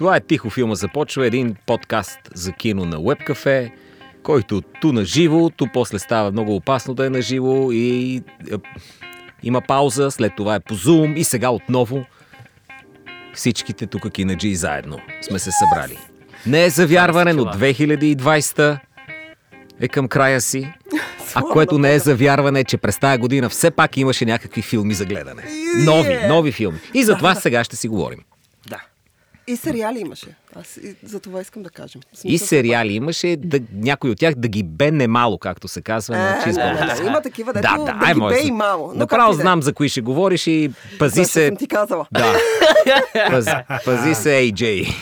Това е Тихо филма започва, един подкаст за кино на Webcafe, който ту на живо, ту после става много опасно да е на живо и е, има пауза, след това е по Zoom и сега отново всичките тук кинаджи заедно сме се събрали. Не е завярване, но 2020 е към края си. А което не е завярване, че през тази година все пак имаше някакви филми за гледане. Нови, нови филми. И за това сега ще си говорим. Да. И сериали имаше. Аз и за това искам да кажем. В И смисъл, сериали имаше, да, някой от тях да ги бе немало, както се казва на Е, чизбълга. да, да, има такива, дето да, да, да ай, ги бе да- и мало. Но Направо да е. знам за кои ще говориш и пази Вече се... съм ти казала. Да. Паз, пази се, AJ.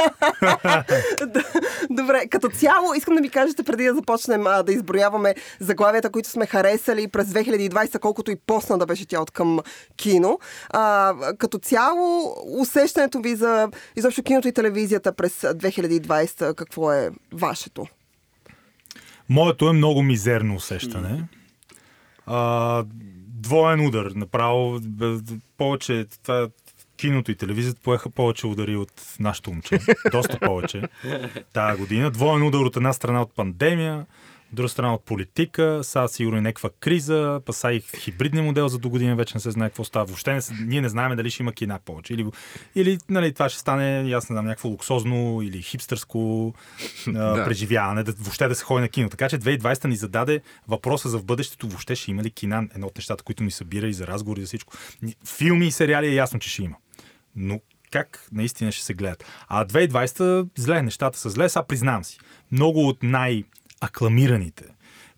Добре, като цяло искам да ми кажете преди да започнем а, да изброяваме заглавията, които сме харесали през 2020, колкото и посна да беше тя от към кино. А, като цяло, усещането ви за изобщо киното и телевизията през 2020, какво е вашето? Моето е много мизерно усещане. А, двоен удар. Направо повече това, киното и телевизията поеха повече удари от нашото момче. Доста повече. Тая година. Двоен удар от една страна от пандемия, от друга страна от политика, сега сигурно и някаква криза, па сега и хибридния модел за до година вече не се знае какво става. Въобще не, ние не знаем дали ще има кина повече. Или, или нали, това ще стане, аз не знам, някакво луксозно или хипстърско а, Да. преживяване, да, въобще да се ходи на кино. Така че 2020 ни зададе въпроса за в бъдещето, въобще ще има ли кина, едно от нещата, които ни събира и за разговори, и за всичко. Филми и сериали е ясно, че ще има. Но как наистина ще се гледат? А 2020 зле, нещата са зле, сега признавам си. Много от най-акламираните,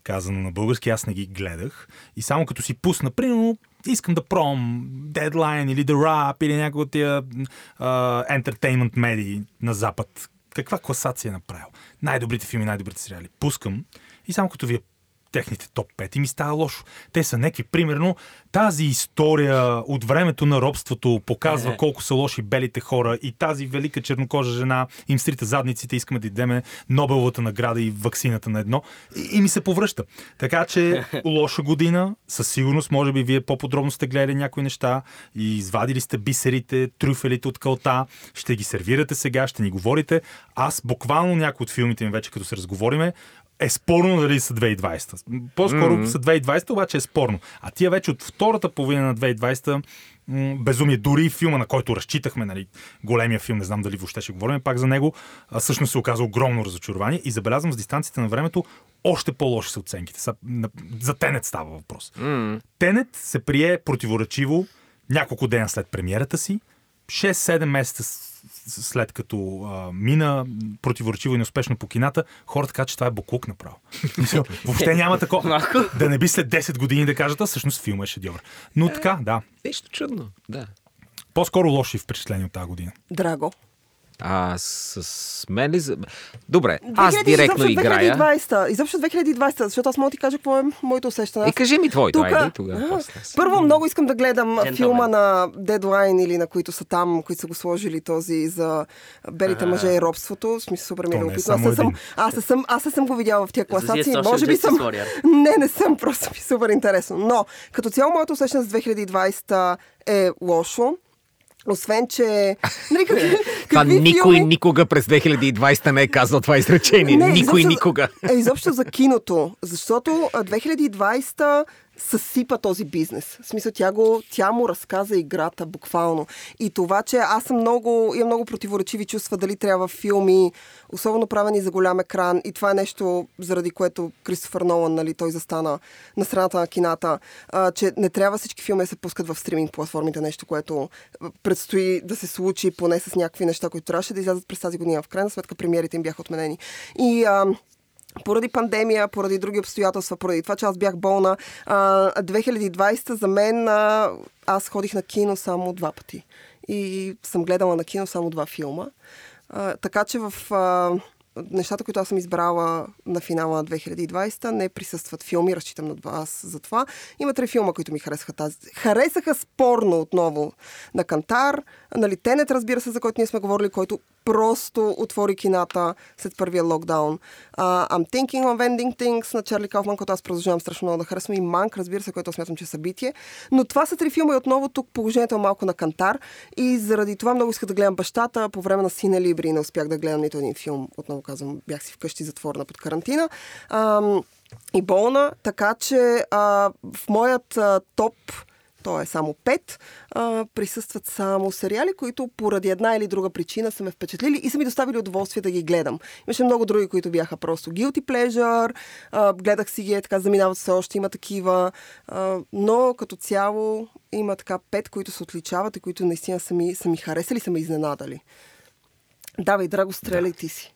казано на български, аз не ги гледах. И само като си пусна, примерно, искам да пробвам Deadline или The Rap или някой от тия entertainment медии на Запад. Каква класация е направил? Най-добрите филми, най-добрите сериали. Пускам и само като вие техните топ 5 и ми става лошо. Те са някакви, примерно, тази история от времето на робството показва колко са лоши белите хора. И тази велика чернокожа жена им срита задниците, искаме да идеме Нобеловата награда и ваксината на едно. И, и ми се повръща. Така че лоша година, със сигурност, може би вие по-подробно сте гледали някои неща. И извадили сте бисерите, трюфелите от кълта, ще ги сервирате сега, ще ни говорите. Аз буквално някои от филмите ми вече, като се разговориме, е спорно дали са 2020. По-скоро mm-hmm. са 2020, обаче е спорно. А тия вече от втората половина на 2020 м, безумие, дори филма, на който разчитахме, нали, големия филм, не знам дали въобще ще говорим пак за него, а, всъщност се оказа огромно разочарование и забелязвам с дистанцията на времето още по-лоши са оценките. Са, на, за Тенет става въпрос. Mm. Тенет се прие противоречиво няколко дена след премиерата си, 6-7 месеца след като а, мина противоречиво и неуспешно по кината, хората казват, че това е буклук направо. Въобще няма такова. Да не би след 10 години да кажат, а всъщност филма е шедьовър. Но така, да. Нещо чудно, да. По-скоро лоши впечатления от тази година. Драго. А с, с мен ли... за- Добре, аз директно изобщо играя. 2020, изобщо 2020, защото аз мога да ти кажа какво е моето усещане. И кажи ми твоето, Тука- айде тогава. Първо много искам да гледам Джентълмен. филма на Deadline или на които са там, които са го сложили този за белите мъже и робството. В смисъл супер ми е е любопитно. Аз не съм, аз не съм, аз не съм го видяла в тия класации. social Може би съм... Не, не съм. Просто ми е супер интересно. Но, като цяло, моето усещане за 2020 е лошо. Освен, че... Нали, как, Това никой филми- никога през 2020 не е казал това изречение. Не, никой изобщо- никога. Е, изобщо за киното, защото а, 2020 съсипа този бизнес. В смисъл, тя, го, тя му разказа играта буквално. И това, че аз съм много, имам много противоречиви чувства дали трябва филми, особено правени за голям екран. И това е нещо, заради което Кристофър Нолан, нали, той застана на страната на кината, а, че не трябва всички филми да се пускат в стриминг платформите, нещо, което предстои да се случи, поне с някакви неща, които трябваше да излязат през тази година. В крайна сметка премиерите им бяха отменени. И а, поради пандемия, поради други обстоятелства, поради това, че аз бях болна, а, 2020 за мен аз ходих на кино само два пъти. И съм гледала на кино само два филма. Така че в нещата, които аз съм избрала на финала на 2020, не присъстват филми, разчитам на вас за това. Има три филма, които ми харесаха тази. Харесаха спорно отново на Кантар, нали, Тенет, разбира се, за който ние сме говорили, който просто отвори кината след първия локдаун. Uh, I'm thinking of ending things на Чарли Кауфман, който аз продължавам страшно много да харесвам и Манк, разбира се, което смятам, че е събитие. Но това са три филма и отново тук положението е малко на кантар и заради това много исках да гледам бащата. По време на Сине Либри не успях да гледам нито един филм. Отново казвам, бях си вкъщи затворена под карантина. Uh, и болна, така че а, в моят а, топ то е само 5, а, присъстват само сериали, които поради една или друга причина са ме впечатлили и са ми доставили удоволствие да ги гледам. Имаше много други, които бяха просто guilty pleasure, а, гледах си ги, е, така заминават все още, има такива, а, но като цяло има така 5, които се отличават и които наистина са ми, са ми харесали, са ме изненадали. Давай, драго, стреляй да. ти си.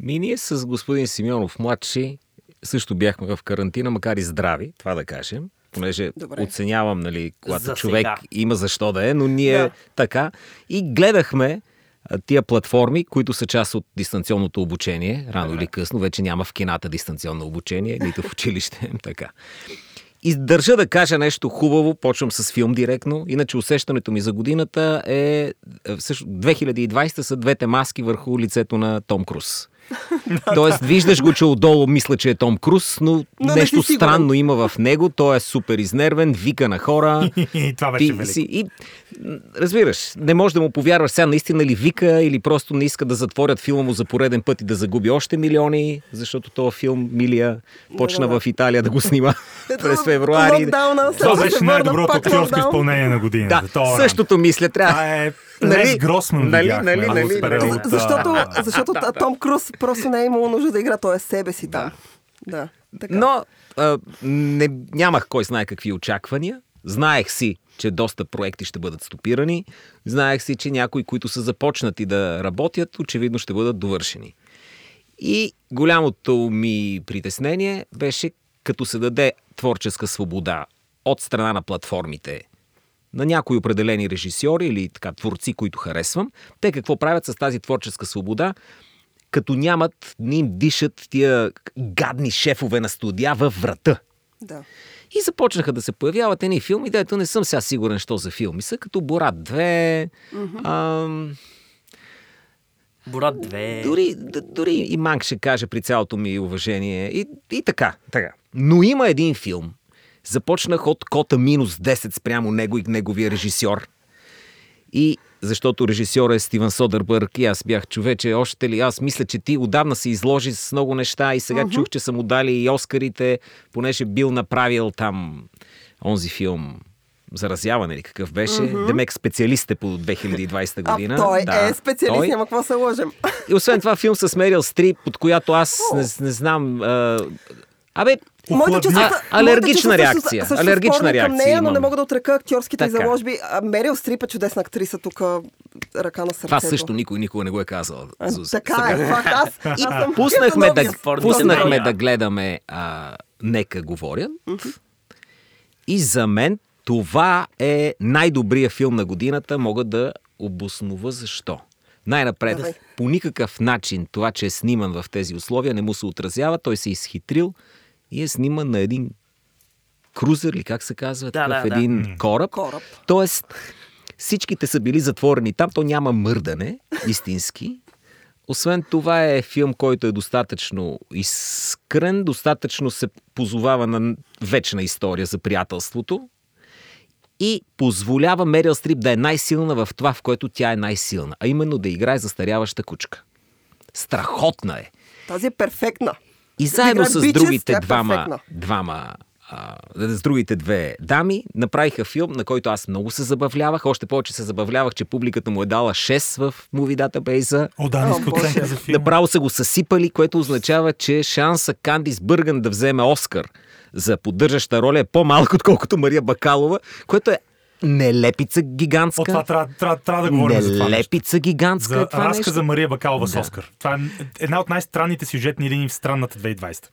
Ми ние с господин Симеонов младши също бяхме в карантина, макар и здрави, това да кажем понеже Добре. оценявам, нали, когато за човек сега. има защо да е, но ние да. така. И гледахме тия платформи, които са част от дистанционното обучение, рано Добре. или късно, вече няма в кината дистанционно обучение, нито в училище, така. И държа да кажа нещо хубаво, почвам с филм директно. Иначе усещането ми за годината е... е също, 2020 са двете маски върху лицето на Том Круз. Тоест, виждаш го, че отдолу мисля, че е Том Круз, но, но нещо странно има в него. Той е супер изнервен, вика на хора. и това беше велико. Си, и, разбираш, не можеш да му повярваш сега наистина ли вика или просто не иска да затворят филма му за пореден път и да загуби още милиони, защото този филм Милия почна в Италия да го снима през февруари. Това беше най-доброто актьорско изпълнение на годината. Да, същото мисля. Трябва. Нали, Гросман нали, нали, нали, нали, защото, защото Том Круз просто не е имало нужда да игра, той е себе си там. Да. да така. Но а, не, нямах кой знае какви очаквания. Знаех си, че доста проекти ще бъдат стопирани. Знаех си, че някои, които са започнати да работят, очевидно ще бъдат довършени. И голямото ми притеснение беше като се даде творческа свобода от страна на платформите на някои определени режисьори или така творци, които харесвам, те какво правят с тази творческа свобода, като нямат, не им дишат тия гадни шефове на студия във врата. Да. И започнаха да се появяват едни филми, дето не съм сега сигурен, що за филми са, като Борат 2, mm-hmm. ам... Борат 2. Дори, дори и Манк ще каже при цялото ми уважение. И, и така, така. Но има един филм, Започнах от кота минус 10 спрямо него и неговия режисьор. И защото режисьор е Стивен Содърбърг и аз бях човече, още ли аз мисля, че ти отдавна се изложи с много неща и сега uh-huh. чух, че са му дали и Оскарите, понеже бил направил там онзи филм заразяване или какъв беше. Mm-hmm. Демек специалист е по 2020 година. А, той да, е специалист, той. няма какво се лъжем. И освен това филм с Мерил Стрип, под която аз oh. не, не знам... А, Абе, Моите чувства, а, алергична реакция. Също, алергична реакция. Към нея, но не мога да отрека актьорските така. заложби. Мерил Стрип е чудесна актриса тук, ръка на сърцето. Това също никой никога не го е казал. А, така е, факт. Аз, аз съм пуснахме, да, пуснахме да гледаме а, Нека говорят. И за мен това е най-добрият филм на годината. Мога да обоснова защо. Най-напред, Давай. по никакъв начин това, че е сниман в тези условия, не му се отразява. Той се е изхитрил и е сниман на един крузер, или как се казва, да, такъв да, един да. кораб. кораб. Тоест, всичките са били затворени там, то няма мърдане, истински. Освен това е филм, който е достатъчно изкрен, достатъчно се позовава на вечна история за приятелството и позволява Мерил Стрип да е най-силна в това, в което тя е най-силна, а именно да играе застаряваща кучка. Страхотна е. Тази е перфектна. И заедно с другите е двама, двама а, с другите две дами направиха филм, на който аз много се забавлявах. Още повече се забавлявах, че публиката му е дала 6 в Movie Database. О, да, ниска оценка за филм. Направо са го съсипали, което означава, че шанса Кандис Бърган да вземе Оскар за поддържаща роля е по-малко, отколкото Мария Бакалова, което е нелепица гигантска. О, това трябва, трябва, трябва да говорим нелепица за това. Нелепица гигантска. За е това разказа Мария Бакалова да. с Оскар. Това е една от най-странните сюжетни линии в странната 2020.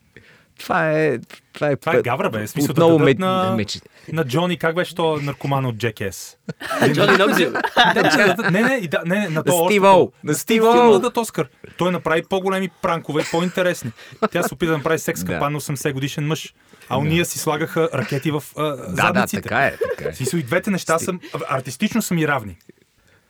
Това е... Това е, това е гавра, бе. Смисъл Отново да ме... на, ме... на Джони, как беше то наркоман от Джекес? Джони Нокзил. не, не, да, не, на то Стив Оу. На Стив Оу. Да Оскар. Той направи по-големи пранкове, по-интересни. Тя се опита да направи секс капан на 80 годишен мъж. А уния си слагаха ракети в а, да, задниците. Да, така е. Така е. И двете неща са, артистично са ми равни.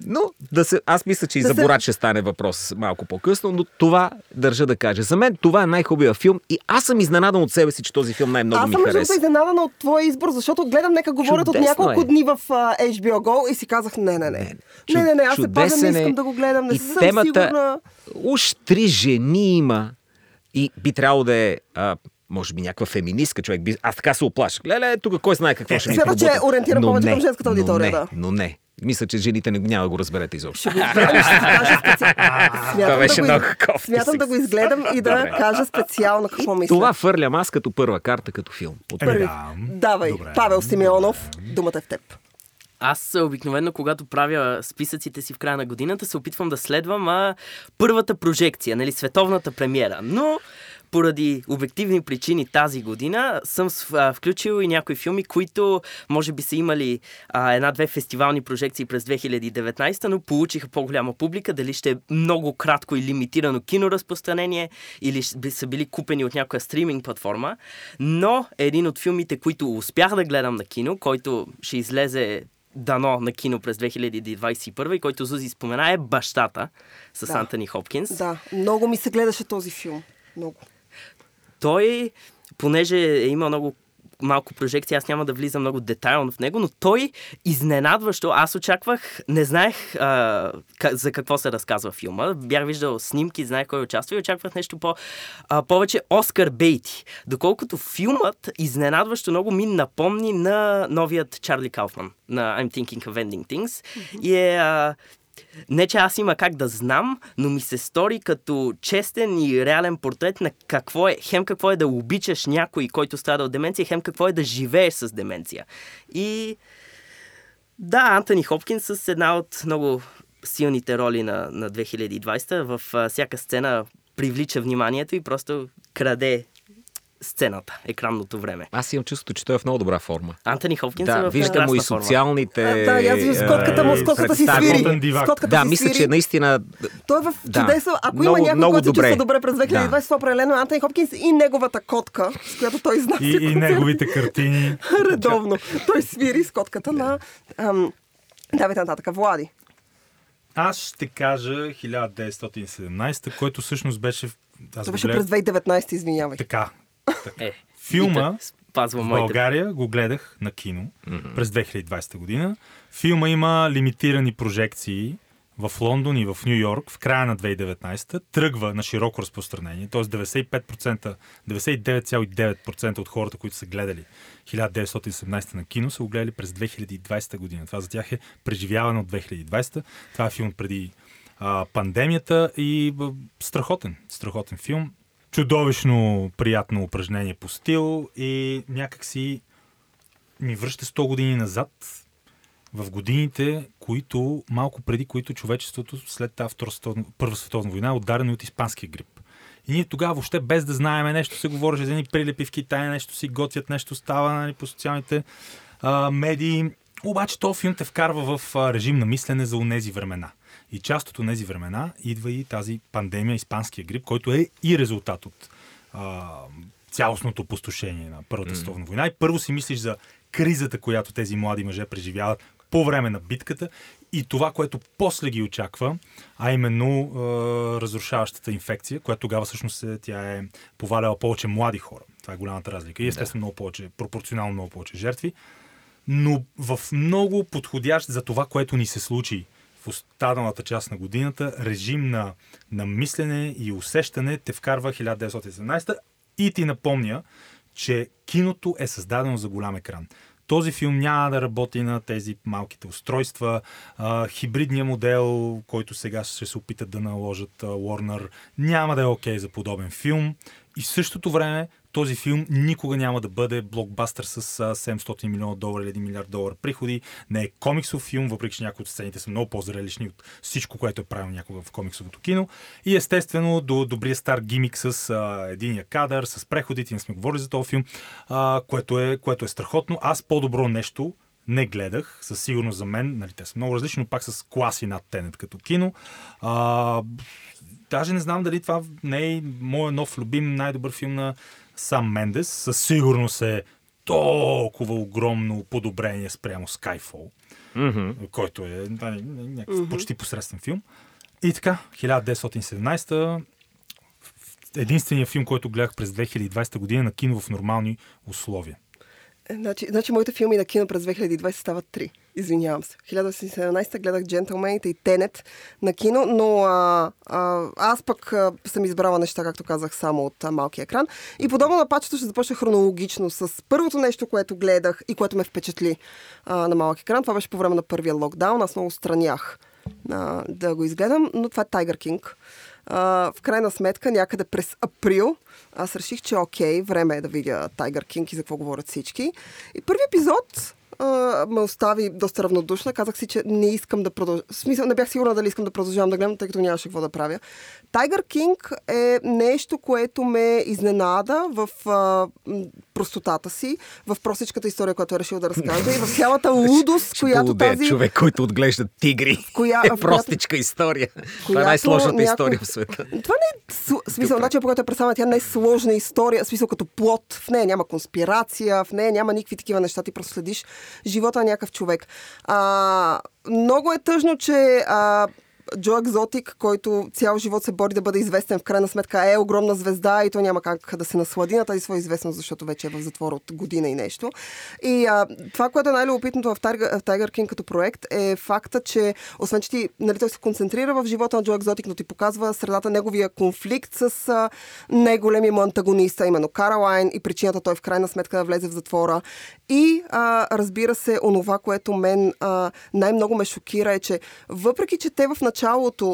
Но да се, аз мисля, че и за Борат ще стане въпрос малко по-късно, но това държа да кажа. За мен това е най-хубавия филм и аз съм изненадан от себе си, че този филм най-много Аз ми съм между хареса. другото изненадана от твоя избор, защото гледам нека говорят от Чудесно няколко е. дни в а, HBO Go и си казах не, не, не. Чу- Не, не, не, аз се пазя, не е. искам да го гледам, не И съм темата, сигурна. Уж три жени има и би трябвало да е, а, може би, някаква феминистка човек. Би... Аз така се оплаших. Леле, тук кой знае какво ще ми Смятам, че е Но повече не, към женската аудитория, но не, да. Но не. Мисля, че жените не, няма да го разберете изобщо. Ще го. Смятам, беше да го, много кофти смятам да го изгледам и да кажа специално какво мисля. Това фърлям аз като първа карта, като филм. От Еми Първи. да. Давай. Павел Симеонов, думата е в теб. Аз а, обикновено, когато правя списъците си в края на годината, се опитвам да следвам а, първата прожекция, нали, световната премиера. Но поради обективни причини тази година съм включил и някои филми, които може би са имали една-две фестивални прожекции през 2019, но получиха по-голяма публика. Дали ще е много кратко и лимитирано киноразпространение или би- са били купени от някоя стриминг платформа. Но един от филмите, които успях да гледам на кино, който ще излезе дано на кино през 2021 и който Зузи спомена е Бащата с Да. Антони Хопкинс. Да, много ми се гледаше този филм. Много. Той, понеже е имал много малко прожекции, аз няма да влизам много детайлно в него, но той изненадващо, аз очаквах, не знаех а, за какво се разказва филма, бях виждал снимки, знаех кой участва и очаквах нещо по, а, повече Оскар Бейти. Доколкото филмът изненадващо много ми напомни на новият Чарли Кауфман, на I'm Thinking of Ending Things. И е... А, не, че аз има как да знам, но ми се стори като честен и реален портрет на какво е, хем какво е да обичаш някой, който страда от деменция, хем какво е да живееш с деменция. И да, Антони Хопкинс с една от много силните роли на, на 2020 в а, всяка сцена привлича вниманието и просто краде сцената, екранното време. Аз имам чувството, че той е в много добра форма. Антони Хопкинс е Да, в виждам му и социалните... А, да, аз виждам с котката му, с котката си свири. Котката Да, си мисля, свири. че наистина... Той е в Да. чудесно. Ако Много- има някой, който се добре. чувства добре през 2020, Да. това определено е Антони Хопкинс и неговата котка, с която той изнася И, и неговите картини. редовно. Той свири с котката на... Ам, Давайте нататък. Влади. Аз ще кажа 1917, който всъщност беше... Аз Това беше гледах- през 2019, извинявай. Така. Е, Филма в моите. България го гледах на кино през 2020 година. Филма има лимитирани прожекции в Лондон и в Нью Йорк в края на 2019 тръгва на широко разпространение, т.е. 95%, 99,9% от хората, които са гледали 1917 на кино, са го гледали през 2020 година. Това за тях е преживяване от 2020. Това е филм преди а, пандемията и б, страхотен, страхотен филм. Чудовищно приятно упражнение по стил и някакси ми връща 100 години назад в годините, които малко преди които човечеството след тази Първа световна война е ударено от испанския грип. И ние тогава въобще без да знаем нещо се говореше за едни прилепи в Китай, нещо си готвят, нещо става нали, по социалните а, медии. Обаче този филм те вкарва в а, режим на мислене за онези времена. И част от тези времена идва и тази пандемия, испанския грип, който е и резултат от а, цялостното опустошение на Първата световна война. И първо си мислиш за кризата, която тези млади мъже преживяват по време на битката и това, което после ги очаква, а именно е, разрушаващата инфекция, която тогава всъщност е, тя е поваляла повече млади хора. Това е голямата разлика. И естествено много повече, пропорционално много повече жертви но в много подходящ за това, което ни се случи в останалата част на годината, режим на, на мислене и усещане те вкарва 1917 и ти напомня, че киното е създадено за голям екран. Този филм няма да работи на тези малките устройства. А, хибридния модел, който сега ще се опитат да наложат а, Warner, няма да е окей за подобен филм. И в същото време този филм никога няма да бъде блокбастър с а, 700 милиона долара или 1 милиард долара приходи. Не е комиксов филм, въпреки че някои от сцените са много по-зрелищни от всичко, което е правил някога в комиксовото кино. И естествено до добрия стар гимик с а, единия кадър, с преходите, не сме говорили за този филм, а, което, е, което е страхотно. Аз по-добро нещо не гледах, със сигурност за мен, нали, те са много различни, но пак с класи над Тенет като кино. А, даже не знам дали това не е моят нов любим най-добър филм на Сам Мендес. Със сигурност е толкова огромно подобрение спрямо Skyfall, Мгм. който е нали, някакъв почти посредствен филм. И така, 1917 единственият филм, който гледах през 2020 година на кино в нормални условия. Е, Значи, значи моите филми на кино през 2020 стават три. Извинявам се. 1917 гледах Джентълмените и Тенет на кино, но а, а, аз пък а, съм избрала неща, както казах, само от а, малкия екран. И подобно на пачето ще започна хронологично с първото нещо, което гледах и което ме впечатли а, на малък екран. Това беше по време на първия локдаун. Аз много странях а, да го изгледам, но това е King. А, в крайна сметка, някъде през април, аз реших, че окей, време е да видя Tiger King и за какво говорят всички. И първи епизод а, ме остави доста равнодушна. Казах си, че не искам да продължа. В смисъл, не бях сигурна дали искам да продължавам да гледам, тъй като нямаше какво да правя. Tiger King е нещо, което ме изненада в а, простотата си, в простичката история, която е решил да разкаже и в цялата лудост, която полудее тази... човек, който отглежда тигри. коя- е в която- простичка история. Това е която най-сложната някой- история в света. Това не е смисъл, начин по който е представена, тя не е сложна история, в смисъл като плод. В нея няма конспирация, в нея няма никакви такива неща, ти просто следиш живота на някакъв човек. А, много е тъжно, че а, Джо Екзотик, който цял живот се бори да бъде известен, в крайна сметка е огромна звезда и то няма как да се наслади на тази своя известност, защото вече е в затвора от година и нещо. И а, това, което е най-любопитното в Tiger, King като проект е факта, че освен, че ти, нали, той се концентрира в живота на Джо Екзотик, но ти показва средата неговия конфликт с най-големия му антагонист, именно Каралайн и причината той в крайна сметка да влезе в затвора. И а, разбира се, онова, което мен а, най-много ме шокира е, че въпреки, че те в началото,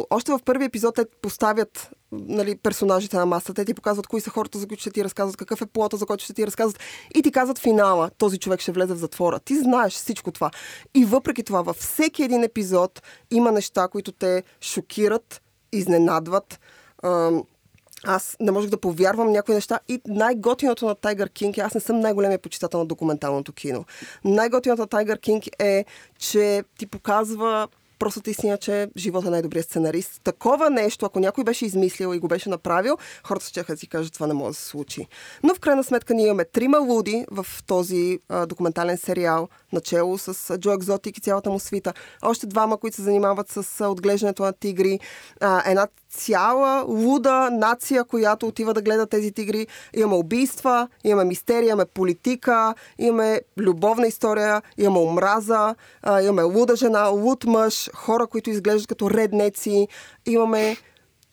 още в първи епизод те поставят нали, персонажите на масата, те ти показват кои са хората, за които ще ти разказват, какъв е плота, за който ще ти разказват и ти казват финала, този човек ще влезе в затвора. Ти знаеш всичко това. И въпреки това, във всеки един епизод има неща, които те шокират, изненадват. Аз не можех да повярвам някои неща. И най-готиното на Тайгър Кинг е, аз не съм най-големия почитател на документалното кино. Най-готиното на Тайгър Кинг е, че ти показва простата истина, че живота е най-добрият сценарист. Такова нещо, ако някой беше измислил и го беше направил, хората ще да си кажат, това не може да се случи. Но в крайна сметка ние имаме трима луди в този а, документален сериал, начало с Джо Екзотик и цялата му свита. Още двама, които се занимават с а, отглеждането на тигри. А, една цяла луда нация, която отива да гледа тези тигри. Имаме убийства, имаме мистерия, имаме политика, имаме любовна история, имаме омраза, имаме луда жена, луд мъж, хора, които изглеждат като реднеци, имаме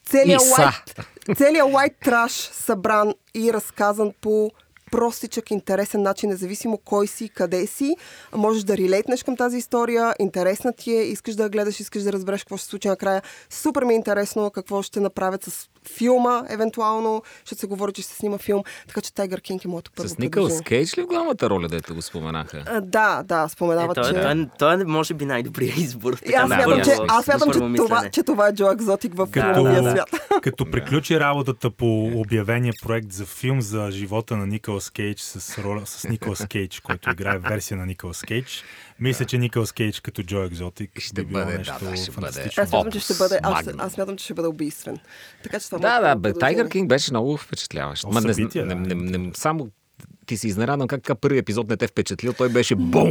целият white, целият white trash събран и разказан по простичък, интересен начин, независимо кой си, къде си. Можеш да релейтнеш към тази история, интересна ти е, искаш да я гледаш, искаш да разбереш какво ще се случи накрая. Супер ми е интересно какво ще направят с филма, евентуално. Ще се говори, че ще се снима филм. Така че Тайгър Кинг е моето първо С Никълс предложение. Кейдж ли в главната роля, дето го споменаха? А, Да, да, Е, споменават, той, че... той, той, е, може би най-добрият избор. Аз смятам, че, аз смятам, че, това, че това е Джо Екзотик в филмовия да. свят. Като приключи работата по обявения проект за филм за живота на Николас Кейдж с, роля, с Николас Кейдж, който играе версия на Николас Кейдж, мисля, че Николас Кейдж като Джо Екзотик Ще би бъде, да, нещо да, ще бъде. фантастично. Аз смятам, че ще бъде, аз, аз смятам, че ще бъде убийствен. Така че това Да, да. Тайгър Кинг беше много впечатляващ. Ма не, не, да. не, не, само ти си изненадан как така първи епизод не те впечатлил. Той беше бум!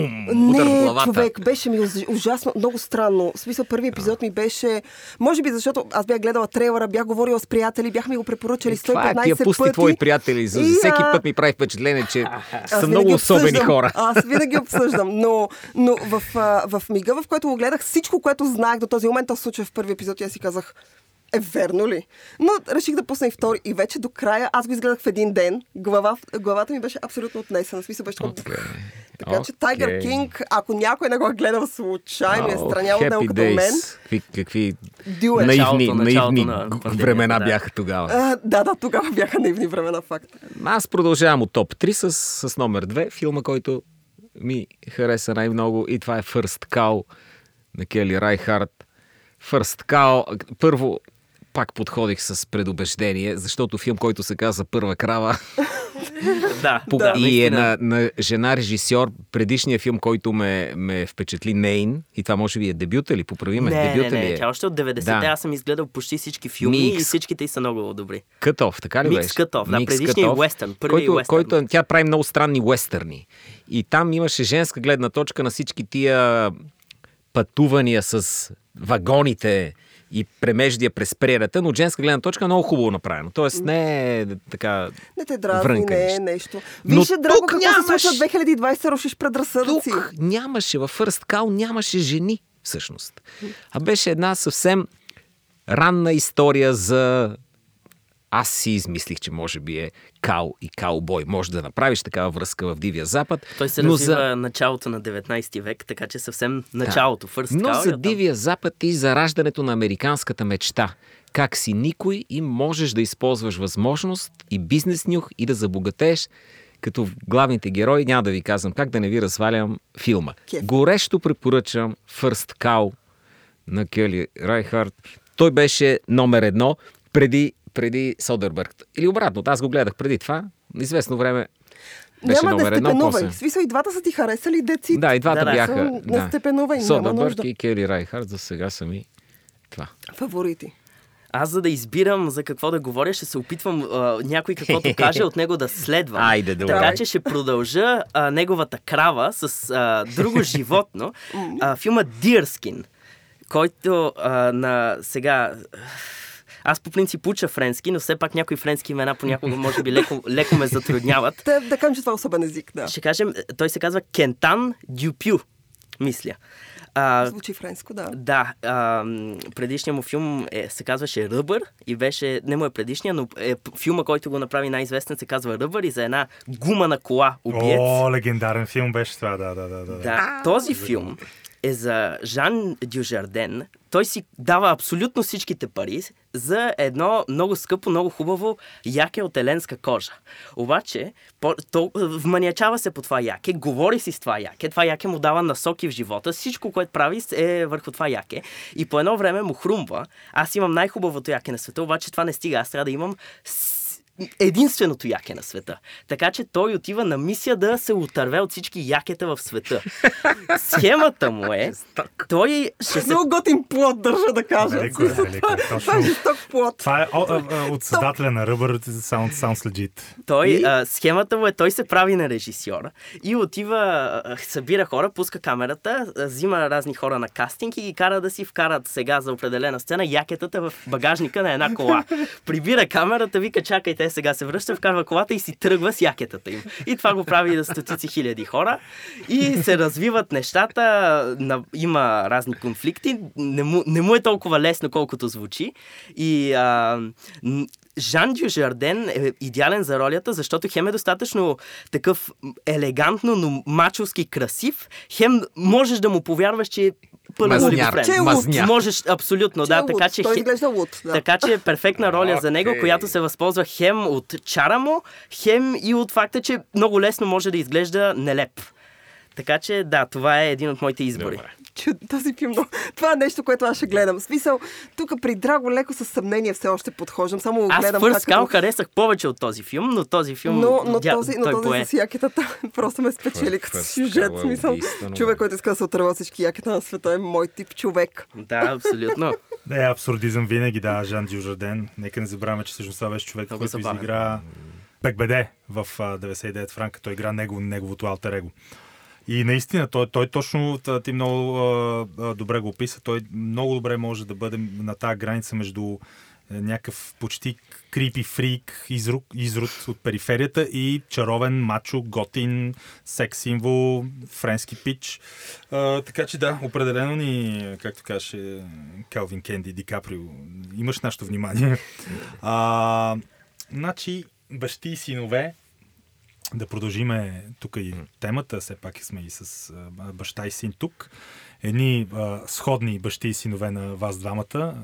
Удар в Не, главата. човек, беше ми уж- ужасно, много странно. В смисъл, първи епизод ми беше... Може би защото аз бях гледала трейлера, бях говорила с приятели, бяхме ми го препоръчали 115 Това е, тия пусти пъти. твои приятели. За, И, за всеки път ми прави впечатление, че са много особени обсъждам. хора. Аз винаги обсъждам. Но, но в, а, в мига, в който го гледах, всичко, което знаех до този момент, то случва в първи епизод и аз си казах, е верно ли? Но реших да пусна и втори. И вече до края, аз го изгледах в един ден. Глава, главата ми беше абсолютно отнесена. Смисъл беше такова... Окей. Така че Tiger Окей. King, ако някой не го е гледал случайно и е О, страняло да е happy като мен. Какви, какви Дюл е. наивни, Началото- началото наивни на г- пандемията, времена да. бяха тогава. А, да, да, тогава бяха наивни времена, факт. Аз продължавам от топ 3 с, с номер 2, филма, който ми хареса най-много и това е First Cow на Кели Райхард. First Cow, първо пак подходих с предубеждение, защото филм, който се казва Първа крава, Да, По- да, и е наистина. на, на жена режисьор. Предишния филм, който ме, ме впечатли, Нейн, и това може би е дебюта ли? Поправи ме. Не, не, дебюта не, ли е? тя още от 90-те, Да. аз съм изгледал почти всички филми и Микс. всичките й са много добри. Кътов, така ли Микс беше? Кътов, да, Микс предишния Кътов, уестърн, който, уестърн. който тя прави много странни уестърни. И там имаше женска гледна точка на всички тия пътувания с вагоните и премеждия през прерията, но от женска гледна точка е много хубаво направено. Тоест не е така Не те дразни, не е нещо. нещо. Но Виж, Драго, тук какво нямаш. се случва 2020, рушиш предразсъдъци. Тук нямаше, във First Call нямаше жени, всъщност. А беше една съвсем ранна история за... Аз си измислих, че може би е кал и каубой. Може да направиш такава връзка в Дивия Запад. Той се но развива за, началото на 19 век, така че съвсем началото. First но Call, за оттам. Дивия Запад и за раждането на американската мечта. Как си никой и можеш да използваш възможност и бизнес нюх и да забогатееш като главните герои, няма да ви казвам как да не ви развалям филма. Кеф. Горещо препоръчам First Cow на Кели Райхард. Той беше номер едно преди, преди Содербърг. Или обратно, аз го гледах преди това. Известно време беше Няма да номер едно. степенувай. После... Смисъл и двата са ти харесали деци. Да, и двата Да, да. бяха. Съм- Да. степенувай, няма Содербърг и Кели Райхард за сега са ми това. Фаворити. Аз за да избирам за какво да говоря, ще се опитвам а, някой каквото каже от него да следвам. Айде, добре. Така че ще продължа а, неговата крава с а, друго животно. А, филма Deerskin, който а, на сега... Аз по принцип уча френски, но все пак някои френски имена понякога може би леко, леко ме затрудняват. Те, да кажем, че това е особен език, да. Ще кажем, той се казва Кентан Дюпю, мисля. А, Звучи френско, да. да, а, предишният му филм е, се казваше Ръбър и беше, не му е предишния, но е, филма, който го направи най-известен, се казва Ръбър и за една гума на кола убиец. О, легендарен филм беше това, да, да, да. да. Да, този филм е за Жан Дюжарден. Той си дава абсолютно всичките пари за едно много скъпо, много хубаво яке от еленска кожа. Обаче, по, то, вманиачава се по това яке, говори си с това яке, това яке му дава насоки в живота, всичко, което прави е върху това яке. И по едно време му хрумва, аз имам най-хубавото яке на света, обаче това не стига, аз трябва да имам единственото яке на света. Така че той отива на мисия да се отърве от всички якета в света. Схемата му е, той ще се... Много готин плод, държа да кажа. Велико е, велико е. Точно. Това е жесток плод. Това е от създателя на Ръбър, sounds, sounds legit. Той, И? а, схемата му е, той се прави на режисьора и отива, събира хора, пуска камерата, взима разни хора на кастинг и ги кара да си вкарат сега за определена сцена якетата в багажника на една кола. Прибира камерата, вика, чакайте, сега се връща, вкарва колата и си тръгва с якетата им. И това го прави на стотици хиляди хора. И се развиват нещата, има разни конфликти, не му, не му е толкова лесно, колкото звучи. И а, Жан Дюжарден е идеален за ролята, защото хем е достатъчно такъв елегантно, но мачовски красив, хем можеш да му повярваш, че е олифрен. Че е. Можеш, абсолютно, да, Че е така че, Той изглежда луд, да. така че е перфектна роля за него, която се възползва хем от чара му, хем и от факта, че много лесно може да изглежда нелеп. Така че, да, това е един от моите избори. Добре. този филм, но това е нещо, което аз ще гледам. В смисъл, тук при Драго леко със съмнение все още подхождам, само го Аз гледам First как Call харесах повече от този филм, но този филм Но, но дя- този, но този пое. с якетата просто ме спечели като сюжет. Е Смисъл, човек, който иска да се отърва от всички якета на света е мой тип човек. Да, абсолютно. Да, е абсурдизъм винаги, да, Жан Дюжарден. Нека не забравяме, че всъщност това беше човек, Много който изигра Бекбеде в а, 99 франка. Той игра него, неговото алтер его. И наистина, той, той точно, ти много а, добре го описа, той много добре може да бъде на тази граница между е, някакъв почти крипи фрик, изрук, изрод от периферията и чаровен, мачо, готин, секс символ, френски пич. А, така че да, определено ни, както каже Келвин Кенди, Ди Каприо, имаш нашето внимание. А, значи, бащи и синове, да продължиме тук и темата, все пак сме и с баща и син тук. Едни а, сходни бащи и синове на вас двамата.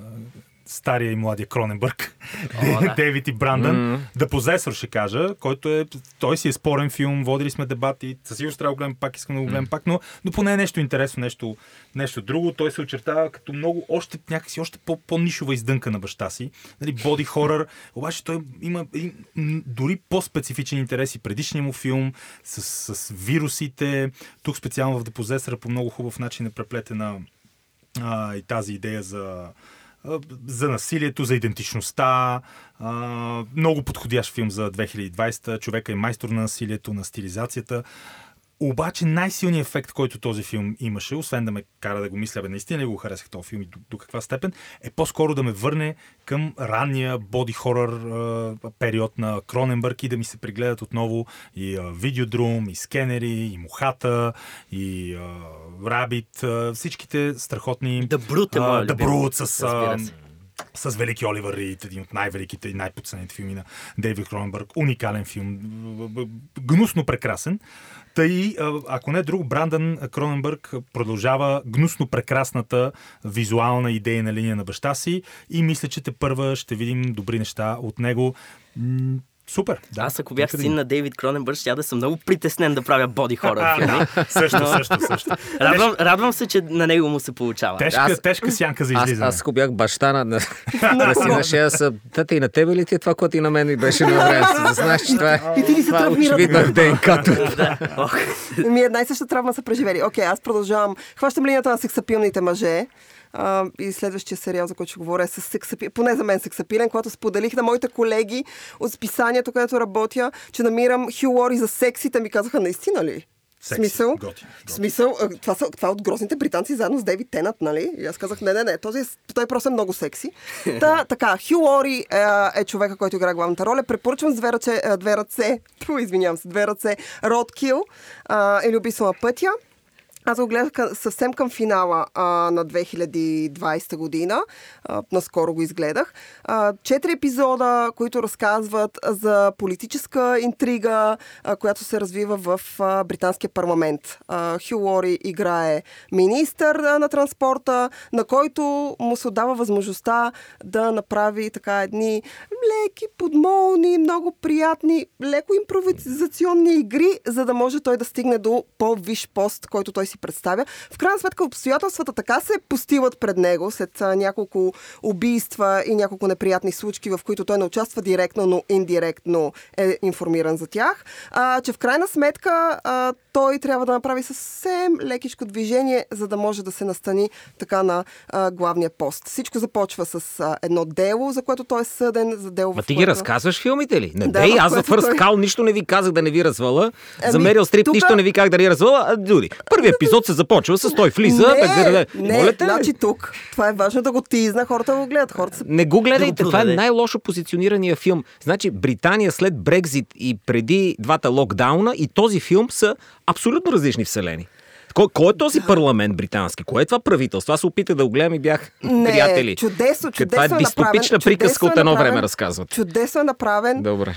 Стария и младия Кроненбърг, О, да. Дейвид и Брандън, да позесър ще кажа, който е, той си е спорен филм, водили сме дебати, със сигурност трябва да гледам пак, искам да го гледам пак, но, но поне е нещо интересно, нещо, нещо друго. Той се очертава като много, още някакси, още по, по-нишова издънка на баща си. Нали, боди хорър, обаче той има м, дори по-специфичен интерес и предишния му филм с, с вирусите. Тук специално в Депозесъра по много хубав начин е преплетена а, и тази идея за, за насилието, за идентичността. Много подходящ филм за 2020. Човека е майстор на насилието, на стилизацията. Обаче най-силният ефект, който този филм имаше, освен да ме кара да го мисля, бе, наистина ли го харесах този филм и до, до каква степен, е по-скоро да ме върне към ранния боди хорър а, период на Кроненбърг и да ми се пригледат отново и а, Видеодрум, и Скенери, и Мухата, и а, Рабит, а, всичките страхотни... The Brute е а, моят The любим. Brute с... Се. с Велики Оливър Рид, един от най-великите и най-подценените филми на Дейвид Кроненбърг. Уникален филм, гнусно прекрасен. Тъй, ако не друг, Брандън Кроненбърг продължава гнусно прекрасната визуална идейна линия на баща си и мисля, че те първа ще видим добри неща от него. Супер. Да, Аз ако бях да син на Дейвид Кроненбърг, ще да съм много притеснен да правя боди хорър А, филми. да, също, също, също. Радвам, радвам се, че на него му се получава. Тежка, Аз- тежка сянка за Аз, излизане. аз ако бях баща на, на, на сина, ще я са, тата и на тебе ли ти е това, което и на мен ми беше на време? Знаеш, че това е, И ти ли се това е травмира очевидно в ДНК-то. Ми една и съща травма са преживели. Окей, аз продължавам. Хващам линията на сексапилните мъже. А, и следващия сериал, за който ще говоря, е с сексапи... поне за мен сексапилен, когато споделих на моите колеги от списанието, където работя, че намирам Хю Лори за секси. Те ми казаха, наистина ли? Секси. Смисъл? Смисъл, а, това, са, това е от грозните британци заедно с Дейвид Тенът, нали? И аз казах, не, не, не, този, е- той просто е много секси. Та, така, Хю Лори е, е човека, който играе главната роля. Препоръчвам с две ръце, е, две ръце, Ту, извинявам се, две ръце, Roadkill а, или Убийство на пътя. Аз го гледах съвсем към финала а, на 2020 година. А, наскоро го изгледах. А, четири епизода, които разказват за политическа интрига, а, която се развива в а, британския парламент. А, Хю Лори играе министър а, на транспорта, на който му се отдава възможността да направи така едни леки, подмолни, много приятни, леко импровизационни игри, за да може той да стигне до по-виш пост, който той си представя. В крайна сметка обстоятелствата така се постиват пред него след няколко убийства и няколко неприятни случки, в които той не участва директно, но индиректно е информиран за тях, а, че в крайна сметка а, той трябва да направи съвсем лекичко движение, за да може да се настани така на а, главния пост. Всичко започва с а, едно дело, за което той е съден, за дело, Ма в ти ги което... разказваш филмите ли? Не, Да, дей, аз за First той- Call нищо не ви казах да не ви развала. За Ами, Мерил Стрип тука- нищо не ви казах да ни развала. А, Дуди, първият епизод се започва с той влиза. не, бе, да, да, не, Моля те, значи тук. Това е важно да го тизна, хората го гледат. Хората са... Не го гледайте, това е най-лошо позиционирания филм. Значи Британия след Брекзит и преди двата локдауна и този филм са абсолютно различни вселени. Кой, кой е този парламент британски? Кое е това правителство? Аз се опитах да го гледам и бях Не, приятели. чудесно, Това е чудесно е дистопична направен, приказка от едно направен. време разказват. Чудесно е направен. Добре.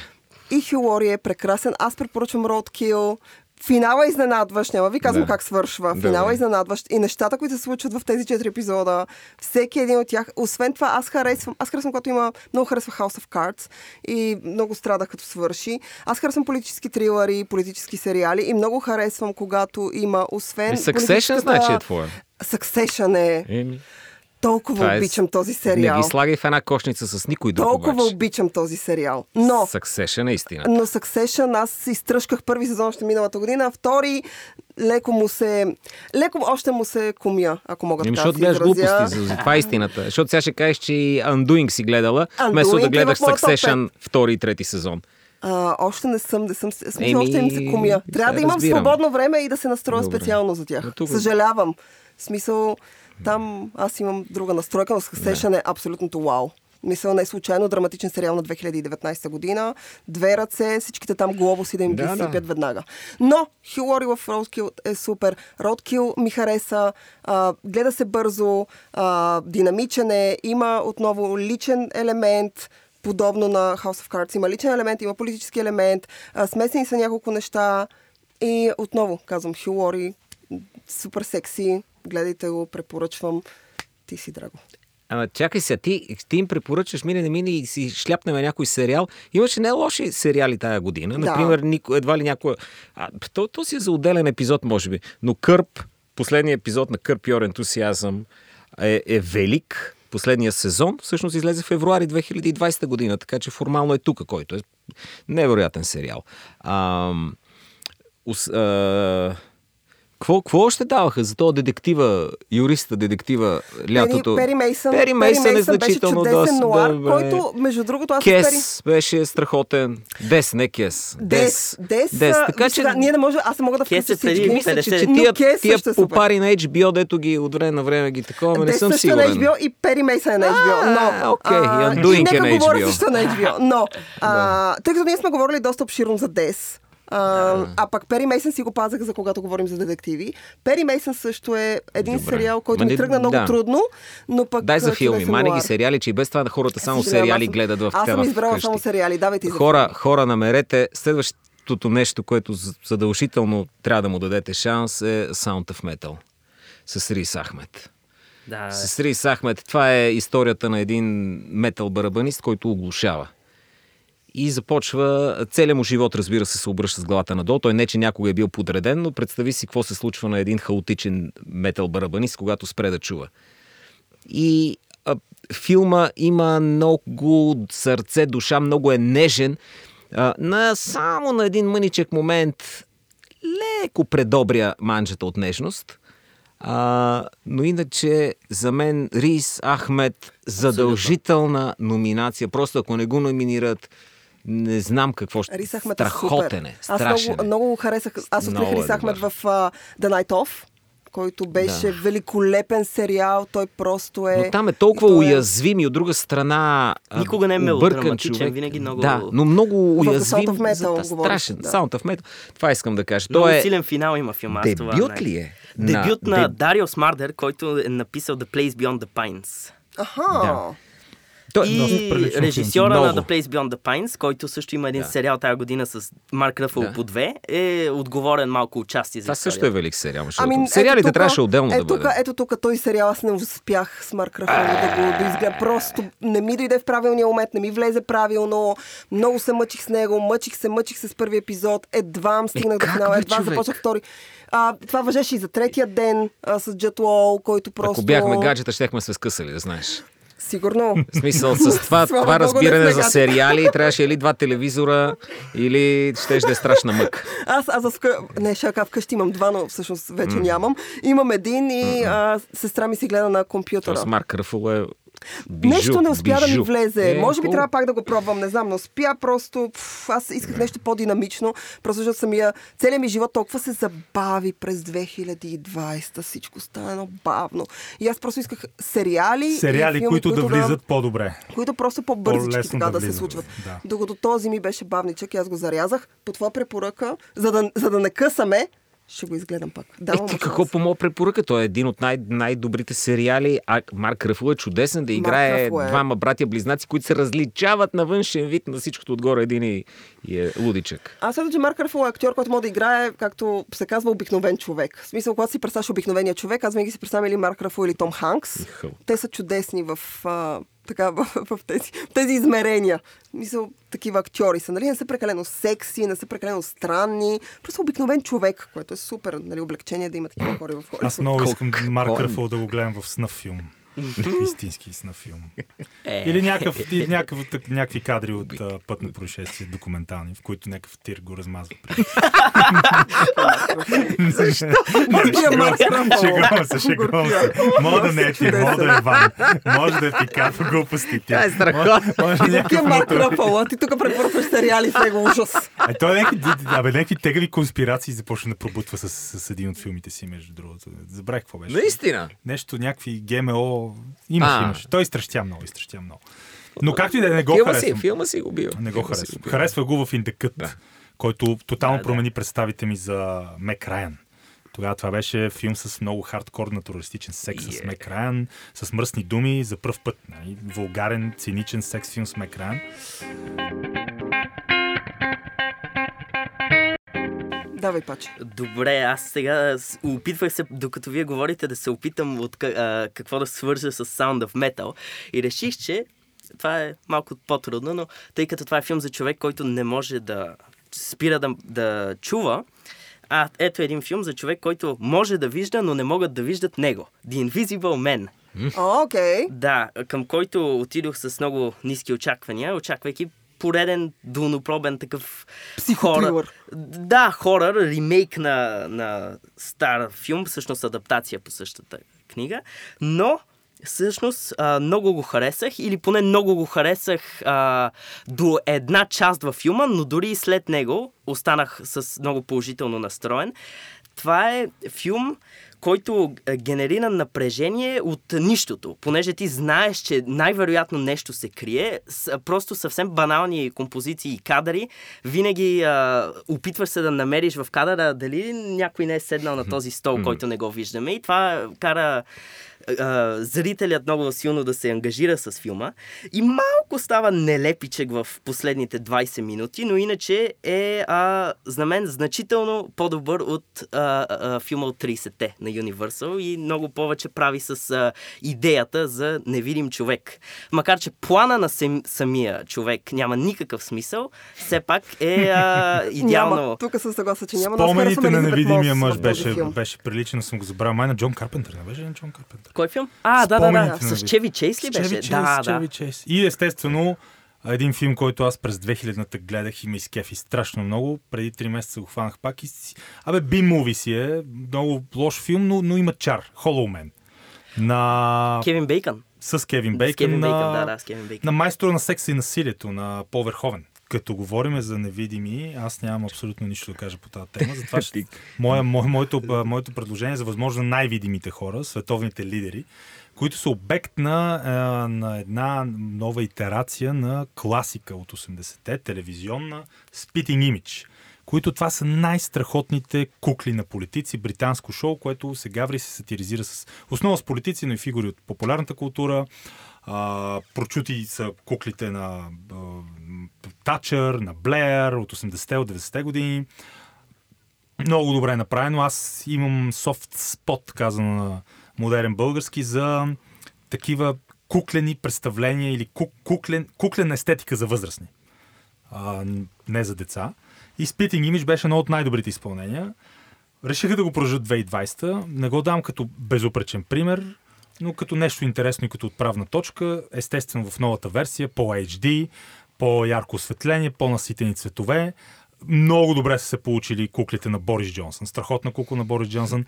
И Хю Лори е прекрасен. Аз препоръчвам Roadkill. Финала е изненадващ, няма ви казвам Да. как свършва. Финала е изненадващ. И нещата, които се случват в тези четири епизода, всеки един от тях. Освен това, аз харесвам, аз харесвам, когато има, много харесва House of Cards и много страдах като свърши. Аз харесвам политически трилъри, политически сериали и много харесвам, когато има, освен. И Succession политическата- значи е твоя. Succession е. Еми, Толкова това е обичам с- този сериал. Не ги слагай в една кошница с никой друг Толкова обаче. обичам този сериал. Но, Succession е истина. но Succession аз изтръжках първи сезон още миналата година, а втори леко му се... Леко още му се комя, ако мога Еми, така да се гледаш глупости, за, това е истината. Защото сега ще кажеш, че Undoing си гледала, вместо е да гледаш Succession втори и трети сезон. А, още не съм, не съм, смисъл, Еми, още им се комя. Трябва да имам разбирам. свободно време и да се настроя Добре. специално за тях. Но тук- Съжалявам. В смисъл, там аз имам друга настройка, но Succession е абсолютното вау. Мисля, не случайно драматичен сериал на 2019 година. Две ръце, всичките там глобуси да им ги Да, да. сипят веднага. Но Хю Лори в Roadkill е супер. Roadkill ми хареса, а, гледа се бързо, а, динамичен е, има отново личен елемент, подобно на House of Cards. Има личен елемент, има политически елемент, а, смесени са няколко неща. И отново казвам, Хю Лори, супер секси, гледайте го, препоръчвам. Ти си, драго. Ама чакай сега, ти, ти им препоръчаш, мине не мине и си шляпнем някой сериал. Имаше не лоши сериали тая година. Да. Например, нико, едва ли някой... А, то, то си е за отделен епизод, може би. Но Кърп, последният епизод на Кърп Йор ентусиазъм е, е велик. Последния сезон всъщност излезе в февруари 2020 година, така че формално е тук, който е невероятен сериал. Ам, ус, а, какво, какво още даваха за този детектива, юриста, детектива, лятото? Пери Мейсън. Пери Мейсън е беше значително чудесен доста. нуар, добре. който, между другото, аз с Пери... Кес беше страхотен. Дес, не Кес. Дес, Дес, Дес. Така че... сега, ние не може, аз не мога да Кес включа е преди всички. Мисля, че, 50. че тия, Кес тия също попари на HBO, дето ги от време на време ги такова, не Дес съм също е на сигурен. HBO и Пери Мейсън е на HBO. Но, окей, а, и и Undoing е нека на говоря HBO. също на HBO. Но, тъй като ние сме говорили доста обширно за Дес, а, а пък Пери Мейсън си го пазах за когато говорим за детективи. Пери Мейсън също е един Добре. сериал, който Ма ми тръгна много да. трудно, но пък Дай за филми. Мани ги сериали, че и без това хората само сериали съм- гледат в Аз съм избрала само сериали. Давайте Хора, хора, намерете следващото нещо, което задължително трябва да му дадете шанс е Sound of Metal с Рис Ахмед. Да, С Рис Ахмед. Това е историята на един метал барабанист, който оглушава. И започва, целият му живот, разбира се, се обръща с главата надолу. Той не, че някога е бил подреден, но представи си какво се случва на един хаотичен метал барабанист, когато спре да чува. И а, филма има много сърце, душа, много е нежен. А, на само на един мъничък момент леко предобря манджата от нежност. А, но иначе за мен Рис Ахмед задължителна номинация. Просто ако не го номинират, не знам какво ще... Рис Ахмед е Страхотен е. Аз много, е. много харесах. Аз открих е Рис Ахмед в uh, The Night Off, който беше Да. великолепен сериал. Той просто е... Но там е толкова той е- уязвим и от друга страна Никога не е мелодраматичен, човек. винаги много- Да, но много уязвим. Sound of Metal за- страшен. да. Sound of Metal. Това искам да кажа. много Той е силен финал има филма. това дебют най- ли е? Дебют на, деб- Дарио Смардер, който е написал The Place Beyond the Pines. Аха. Да. Той, И доста приличен режисьора на. The Place Beyond the Pines, който също има един Да. сериал тази година с Марк Ръфъл Да. по две, е отговорен малко участие за това също е велик сериал. Ами. Сериалите тука- трябваше отделно ето да бъдат. Ето тук този сериал аз не успях с Марк Рафаел да го да изгледа. Просто не ми дойде в правилния момент, не ми влезе правилно. Много се мъчих с него, мъчих се, мъчих се с първи епизод. Едва стигнах до как финала, едва човек? започнах втори. А, това въжеше и за третия ден а, с Джет Лоу, който просто... Ако бяхме гаджета, щехме се скъсали, да знаеш. Сигурно. В смисъл с това, Слава това Богу, разбиране за сериали, трябваше или два телевизора, или щеш да е страшна мък. Аз, аз къ... Не, ще кажа, вкъщи имам два, но всъщност вече нямам. Имам един и а, сестра ми си гледа на компютъра. Тоест Марк Ръфъл е бижу, нещо не успя да ми бижу. влезе. Е, Може би хубаво. трябва пак да го пробвам, не знам, но спя просто. Пф, аз исках нещо по-динамично, просто защото самия целият ми живот толкова се забави през 2020. Всичко стана едно бавно. И аз просто исках сериали. и Сериали, филми, които да влизат по-добре. които просто по-бързички така да да, се случват. да. Докато този ми беше бавничък и аз го зарязах. По твоя препоръка, за да, за да не късаме, ще го изгледам пак. Е, Давам ти какво по моя препоръка? Той е един от най- най-добрите сериали. А Марк Ръфъл е чудесен да играе е. двама братя-близнаци, които се различават на външен вид на всичкото отгоре. Един и, и е лудичък. Аз смятам, че Марк Ръфъл е актьор, който може да играе, както се казва, обикновен човек. В смисъл, когато си представяш обикновения човек, аз винаги си представям или Марк Ръфъл или Том Ханкс. Те са чудесни в, а, така, в, в, тези, в тези измерения. Мисъл, такива актьори са. Нали? Не са прекалено секси, не са прекалено странни. Просто обикновен човек, което е супер нали, облегчение да има такива хора в Холивуд. Аз много искам Марк? Ръфъл да го гледам в снаф филм. Истински снаф филм. Е. Или някакъв, или някакъв, так- някакви кадри от а, пътно происшествие, документални, в които някакъв тир го размазва. Защо? Шегувам се, шегувам се. Мога да не е тир, мога да е ван. Може да е пикато глупости. Това е страхотно. Горкия някакъв Марк ти тук препоръчваш сериали с него ужас. А той абе, някакви тегави конспирации започна да пробутва с, с, един от филмите си, между другото. Забравих какво беше. Наистина. Нещо, някакви ГМО. Имаше, А. имаше. Той изтращя много, изтращя много. Но както и да е, не го Филма си, харесвам. филма си го бил. Не го си харесвам. бил. Харесва го в Индекът, Да. който тотално Да, да. промени представите ми за Мек Райан. Тогава това беше филм с много хардкор натуралистичен секс с Yeah. Мек Райан, с мръсни думи за пръв път. Нали? Вулгарен, циничен секс филм с Мек Райан. Давай, Паче. Добре, аз сега опитвах се, докато вие говорите, да се опитам от а, какво да свържа с Sound of Metal. И реших, че това е малко по-трудно, но тъй като това е филм за човек, който не може да спира да, да чува, а ето един филм за човек, който може да вижда, но не могат да виждат него. The Invisible Man. Окей. Да, към който отидох с много ниски очаквания, очаквайки пореден долнопробен такъв хорър. Да, хорър, ремейк на, на стар филм, всъщност адаптация по същата книга, но всъщност а, много го харесах или поне много го харесах а, до една част във филма, но дори и след него останах с много положително настроен. Това е филм, който а, генерира напрежение от нищото, понеже ти знаеш, че най-вероятно нещо се крие, с, просто съвсем банални композиции и кадри, винаги а, опитваш се да намериш в кадъра дали някой не е седнал на този стол, който не го виждаме. И това кара а, зрителят много силно да се ангажира с филма. И малко става нелепичък в последните 20 минути, но иначе е а, за мен значително по-добър от а, а, филма от 30-те на Universal и много повече прави с а, идеята за невидим човек. Макар, че плана на сем, самия човек няма никакъв смисъл, все пак е а, идеално... Няма. Тук съм съгласна, че няма. Спомените на невидимия мъж беше, беше приличен, съм го забравил. Май на Джон Карпентър, не беше на Джон Карпентър? Кой филм? А, да, да, да. на С Ви- Чеви Чейс ли беше? Чеви Чейс, да, да. Чеви Чейс. И естествено, един филм, който аз през 2000-та гледах и ме изкефи страшно много. Преди 3 месеца го хванах пак и си... Абе, би муви си е. Много лош филм, но, но има чар. Hollow Man. На... Кевин Бейкън. С Кевин С Бейкън. Кевин на... Бейкън, да, да, с Кевин Бейкън. на майстора на секса и насилието на Пол Верховен. Като говорим за невидими, аз нямам абсолютно нищо да кажа по тази тема. Затова ще... Моя, мо, моето, моето предложение е за възможно най-видимите хора, световните лидери, които са обект на, на една нова итерация на класика от 80-те, телевизионна Spitting Image които това са най-страхотните кукли на политици, британско шоу, което се гаври и се сатиризира с основа с политици, но и фигури от популярната култура. А, прочути са куклите на а, Тачър, на Блеер от 80-те, от 90-те години. Много добре направено. Аз имам софт спот, казано на модерен български, за такива куклени представления или кук, куклен, куклена естетика за възрастни. А, не за деца. И Spitting Image беше едно от най-добрите изпълнения. Решиха да го продължат 2020. Не го дам като безупречен пример, но като нещо интересно и като отправна точка. Естествено в новата версия, по-HD, по-ярко осветление, по-наситени цветове. Много добре са се получили куклите на Борис Джонсън. Страхотна кукла на Борис Джонсън.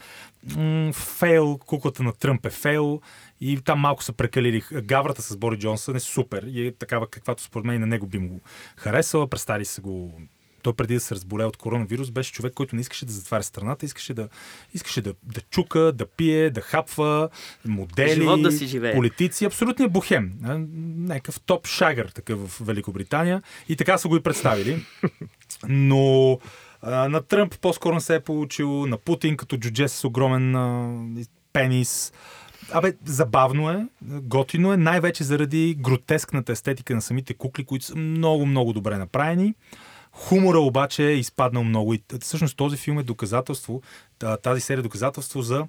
Фейл, куклата на Тръмп е фейл. И там малко са прекалили. Гаврата с Борис Джонсън е супер. И е такава, каквато според мен и на него би му харесала. Представи се го той преди да се разболее от коронавирус, беше човек, който не искаше да затваря страната, искаше да, искаше да, да чука, да пие, да хапва, модели, Живот да си живее. политици. Абсолютният бухем. А, Някакъв топ шагър такъв в Великобритания. И така са го и представили. Но а, на Тръмп по-скоро не се е получил, на Путин като джудже с огромен а, пенис. Абе, забавно е, готино е, най-вече заради гротескната естетика на самите кукли, които са много, много добре направени. Хумора обаче е изпаднал много и всъщност този филм е доказателство, та- тази серия е доказателство за,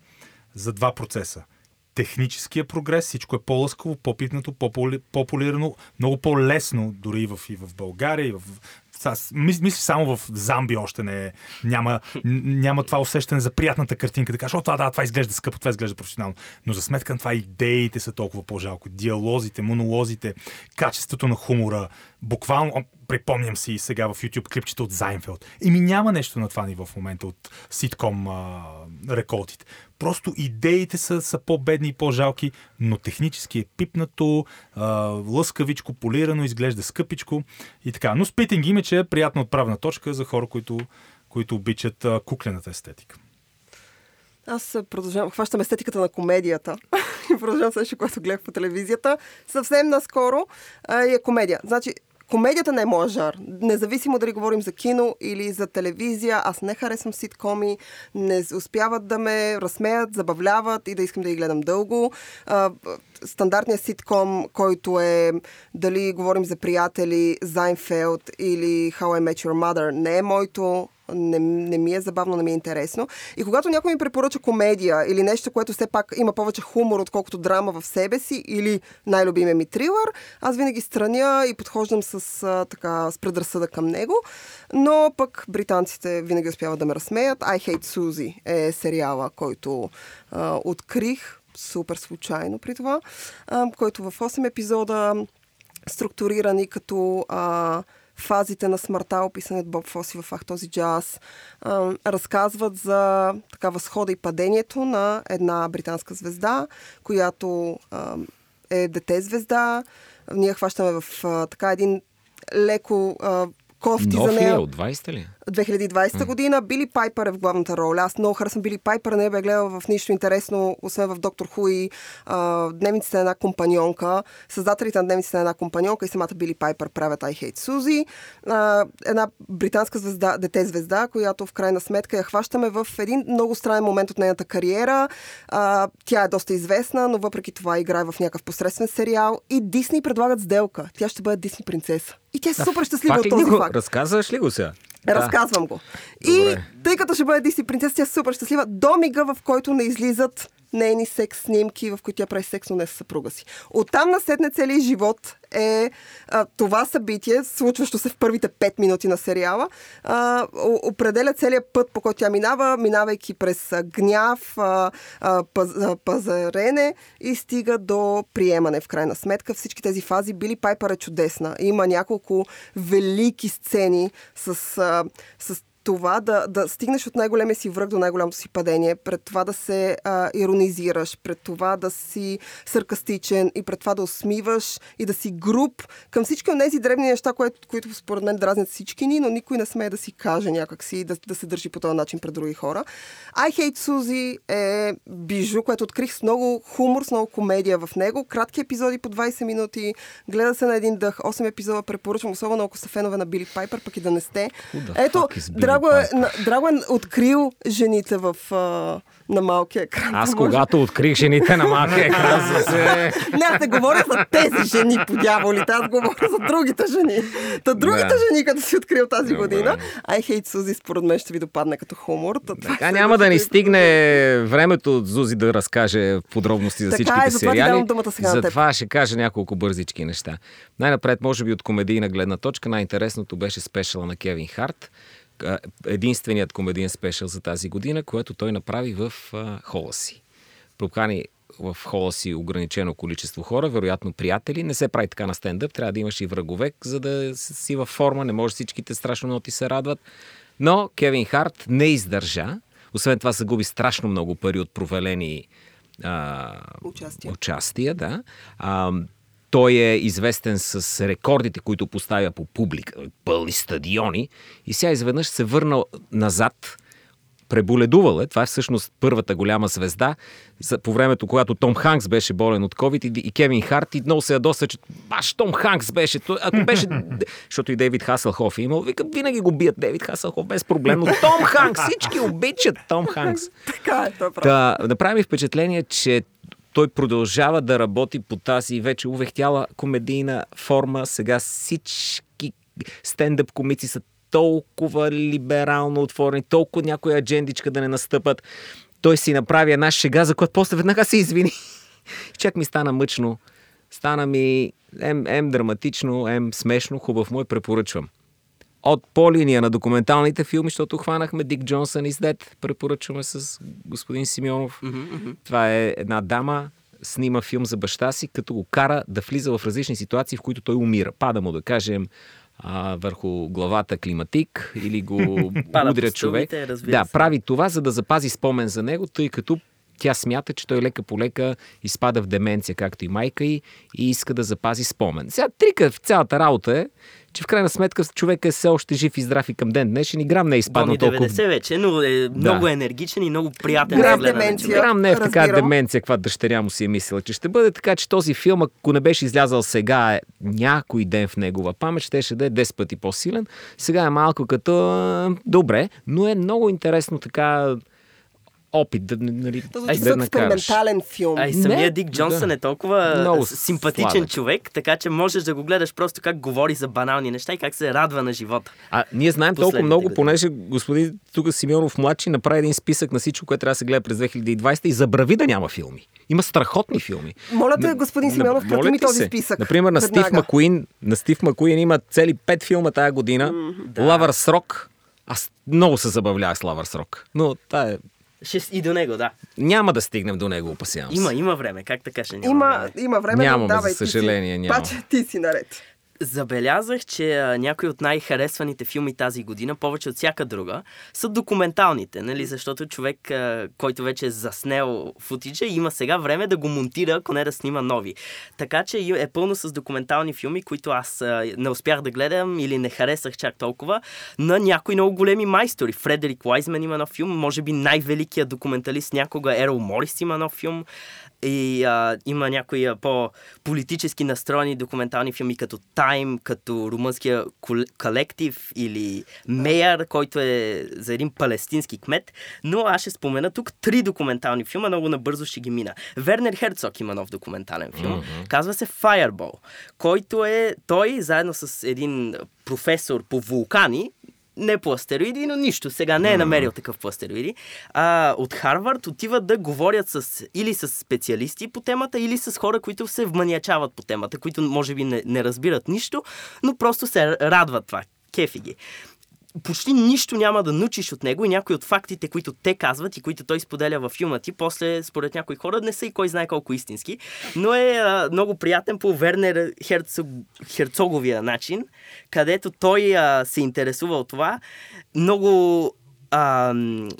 за два процеса. Техническия прогрес, всичко е по-лъскаво, по-пипнато, по-поли- по-полирано, много по-лесно дори и в, и в България, и в мисля, само в Замби още не е. Няма, няма това усещане за приятната картинка. Да кажеш, о, това, да, това изглежда скъпо, това изглежда професионално. Но за сметка на това идеите са толкова по-жалко. Диалозите, монолозите, качеството на хумора. Буквално, припомням си сега в YouTube клипчета от Зайнфелд. Еми няма нещо на това ниво в момента от ситком а, реколтите. Просто идеите са, са по-бедни и по-жалки, но технически е пипнато, а, лъскавичко, полирано, изглежда скъпичко и така. Но Spitting Image е приятна отправна точка за хора, които, които обичат а, куклената естетика. Аз продължавам, хващам естетиката на комедията. Продължавам следващото, което гледах по телевизията. Съвсем наскоро а, е комедия. Значи, комедията не е моя жар. Независимо дали говорим за кино или за телевизия, аз не харесвам ситкоми, не успяват да ме разсмеят, забавляват и да искам да ги гледам дълго. Стандартният ситком, който е дали говорим за приятели, Зайнфелд или How I Met Your Mother, не е моето не, не ми е забавно, не ми е интересно. И когато някой ми препоръча комедия или нещо, което все пак има повече хумор, отколкото драма в себе си, или най-любимия ми трилър, аз винаги страня и подхождам с, а, така, с предразсъда към него. Но пък британците винаги успяват да ме разсмеят. I Hate Suzy е сериала, който а, открих супер случайно при това, а, който в 8 епизода структурирани като а, фазите на смъртта, описани от Боб Фоси в Ах този джаз, разказват за така възхода и падението на една британска звезда, която е дете звезда. Ние хващаме в така един леко кофти Нов за ли е? нея. От 20 ли? 2020 година. Били Пайпър е в главната роля. Аз много харесвам Били Пайпър. Не бе гледала в нищо интересно, освен в Доктор Хуи, а, Дневниците на една компаньонка. Създателите на Дневниците на една компаньонка и самата Били Пайпър правят I Hate Suzy. А, една британска звезда, дете звезда, която в крайна сметка я хващаме в един много странен момент от нейната кариера. А, тя е доста известна, но въпреки това играе в някакъв посредствен сериал. И Дисни предлагат сделка. Тя ще бъде Дисни принцеса. И тя е супер щастлива Пак от този го факт. разказваш ли го сега? Разказвам го. И Добре. тъй като ще бъде Дисни принцеса, тя е супер щастлива до мига, в който не излизат нейни секс снимки, в които тя прави секс, но не с съпруга си. Оттам насетне целият живот е а, това събитие, случващо се в първите 5 минути на сериала, а, определя целият път, по който тя минава, минавайки през гняв, а, а, паз, а, пазарене и стига до приемане в крайна сметка. Всички тези фази Били Пайпър е чудесна. Има няколко велики сцени с, а, с това да, да стигнеш от най-големия си връх до най-голямото си падение, пред това да се а, иронизираш, пред това да си саркастичен и пред това да усмиваш и да си груп към всички от тези дребни неща, които, които според мен дразнят всички ни, но никой не смее да си каже някакси да, да се държи по този начин пред други хора. I Hate Suzy е бижу, което открих с много хумор, с много комедия в него. Кратки епизоди по 20 минути, гледа се на един дъх. 8 епизода препоръчвам, особено ако са фенове на Били Пайпер, пък и да не сте. Ето, Billie Драго е, Драго е открил жените в, а, на малкия екран. Аз Може- когато открих жените на малкия екран, се... Не, аз не говоря за тези жени по дяволите, аз говоря за другите жени. Та другите Да. жени, като си открил тази Добре. година, I Hate Suzy според мен ще ви допадне като хумор. Та, Така ще няма да ни стигне времето от Зузи да разкаже подробности за Така е, всичките затова ти сериали. давам думата сега. Затова ще кажа няколко бързички неща. Най-напред, може би от комедийна гледна точка, най-интересното беше спешъла на Кевин Харт. Единственият комедиен спешъл за тази година, което той направи в а, хола си. Прокани в хола си ограничено количество хора, вероятно приятели. Не се прави така на стендъп, трябва да имаш и врагове, за да си във форма. Не може всичките страшно много ти се радват. Но Кевин Харт не издържа. Освен това загуби страшно много пари от провалени а, Участия. участия да. А, той е известен с рекордите, които поставя по публика, пълни стадиони. И сега изведнъж се върна назад, преболедувал е. Това е всъщност първата голяма звезда. За, по времето, когато Том Ханкс беше болен от COVID и, и Кевин Харт и много се ядоса, че баш Том Ханкс беше. Ако беше... Защото и Дейвид Хасълхоф е имал. Вика, винаги го бият Дейвид Хасълхоф без проблем. Но Том Ханкс, всички обичат Том Ханкс. Така е, той е. Да, направи ми впечатление, че той продължава да работи по тази вече увехтяла комедийна форма. Сега всички стендъп комици са толкова либерално отворени, толкова някоя аджендичка да не настъпат. Той си направи една шега, за която после веднага се извини. Чак ми стана мъчно. Стана ми ем, ем драматично, ем смешно, хубав му е, препоръчвам. От по линия на документалните филми, защото хванахме Дик Джонсън из Дед, препоръчваме с господин Симеонов. Това е една дама, снима филм за баща си, като го кара да влиза в различни ситуации, в които той умира. Пада му, да кажем, а, върху главата климатик или го удря човек. Да, прави това, за да запази спомен за него, тъй като тя смята, че той лека по лека изпада в деменция, както и майка й, и иска да запази спомен. Сега трика в цялата работа е, че в крайна сметка човек е все още жив и здрав и към ден днешен и грам не е изпаднал толкова 90 вече, но е много енергичен и много приятен Грам гледане. деменция. Грам не е в така Разбирам. деменция, каква дъщеря му си е мислила, че ще бъде така, че този филм, ако не беше излязал сега, е някой ден в негова памет, щеше да е 10 пъти по-силен. Сега е малко като добре, но е много интересно така опит. Да, нали, То да звучи накараш. експериментален филм. А и самия Не, Дик Джонсън да. е толкова Много симпатичен сладък. човек, така че можеш да го гледаш просто как говори за банални неща и как се радва на живота. А ние знаем толкова много, години. понеже господин тук Симеонов младши направи един списък на всичко, което трябва да се гледа през 2020 и забрави да няма филми. Има страхотни филми. Моля те, господин Симеонов, прати ми този се. списък. Например, на Стив Веднага. Макуин, на Стив Макуин има цели пет филма тая година. Лавър Срок. Аз много се забавлявах с Лавър Срок. Но тая... Ще и до него, да. няма да стигнем до него, опасявам се. Има, има време. Как така ще няма Има, време? има време, Нямаме, но давай, за съжаление, ти си, няма. Паче, ти си наред. Забелязах, че някои от най-харесваните филми тази година, повече от всяка друга, са документалните, нали? Защото човек, който вече е заснел футиджа, има сега време да го монтира, ако не да снима нови. Така че е пълно с документални филми, които аз не успях да гледам или не харесах чак толкова, на някои много големи майстори. Фредерик Уайзмен има нов филм, може би най-великият документалист някога, Ерол Морис има нов филм. И а, има някои а, по-политически настроени документални филми, като Тайм, като румънския кол- колектив или Мейер, който е за един палестински кмет. Но аз ще спомена тук три документални филма, много набързо ще ги мина. Вернер Херцог има нов документален филм. Mm-hmm. Казва се Fireball, който е той заедно с един професор по вулкани, не по астероиди, но нищо. Сега не е намерил такъв по астероиди. А, от Харвард отиват да говорят с, или с специалисти по темата, или с хора, които се вманиачават по темата, които може би не, не разбират нищо, но просто се радват това. Кефи ги почти нищо няма да научиш от него и някои от фактите, които те казват и които той споделя във филма ти, после според някои хора не са и кой знае колко истински, но е а, много приятен по Вернер Херцог, Херцоговия начин, където той а, се интересува от това. Много а,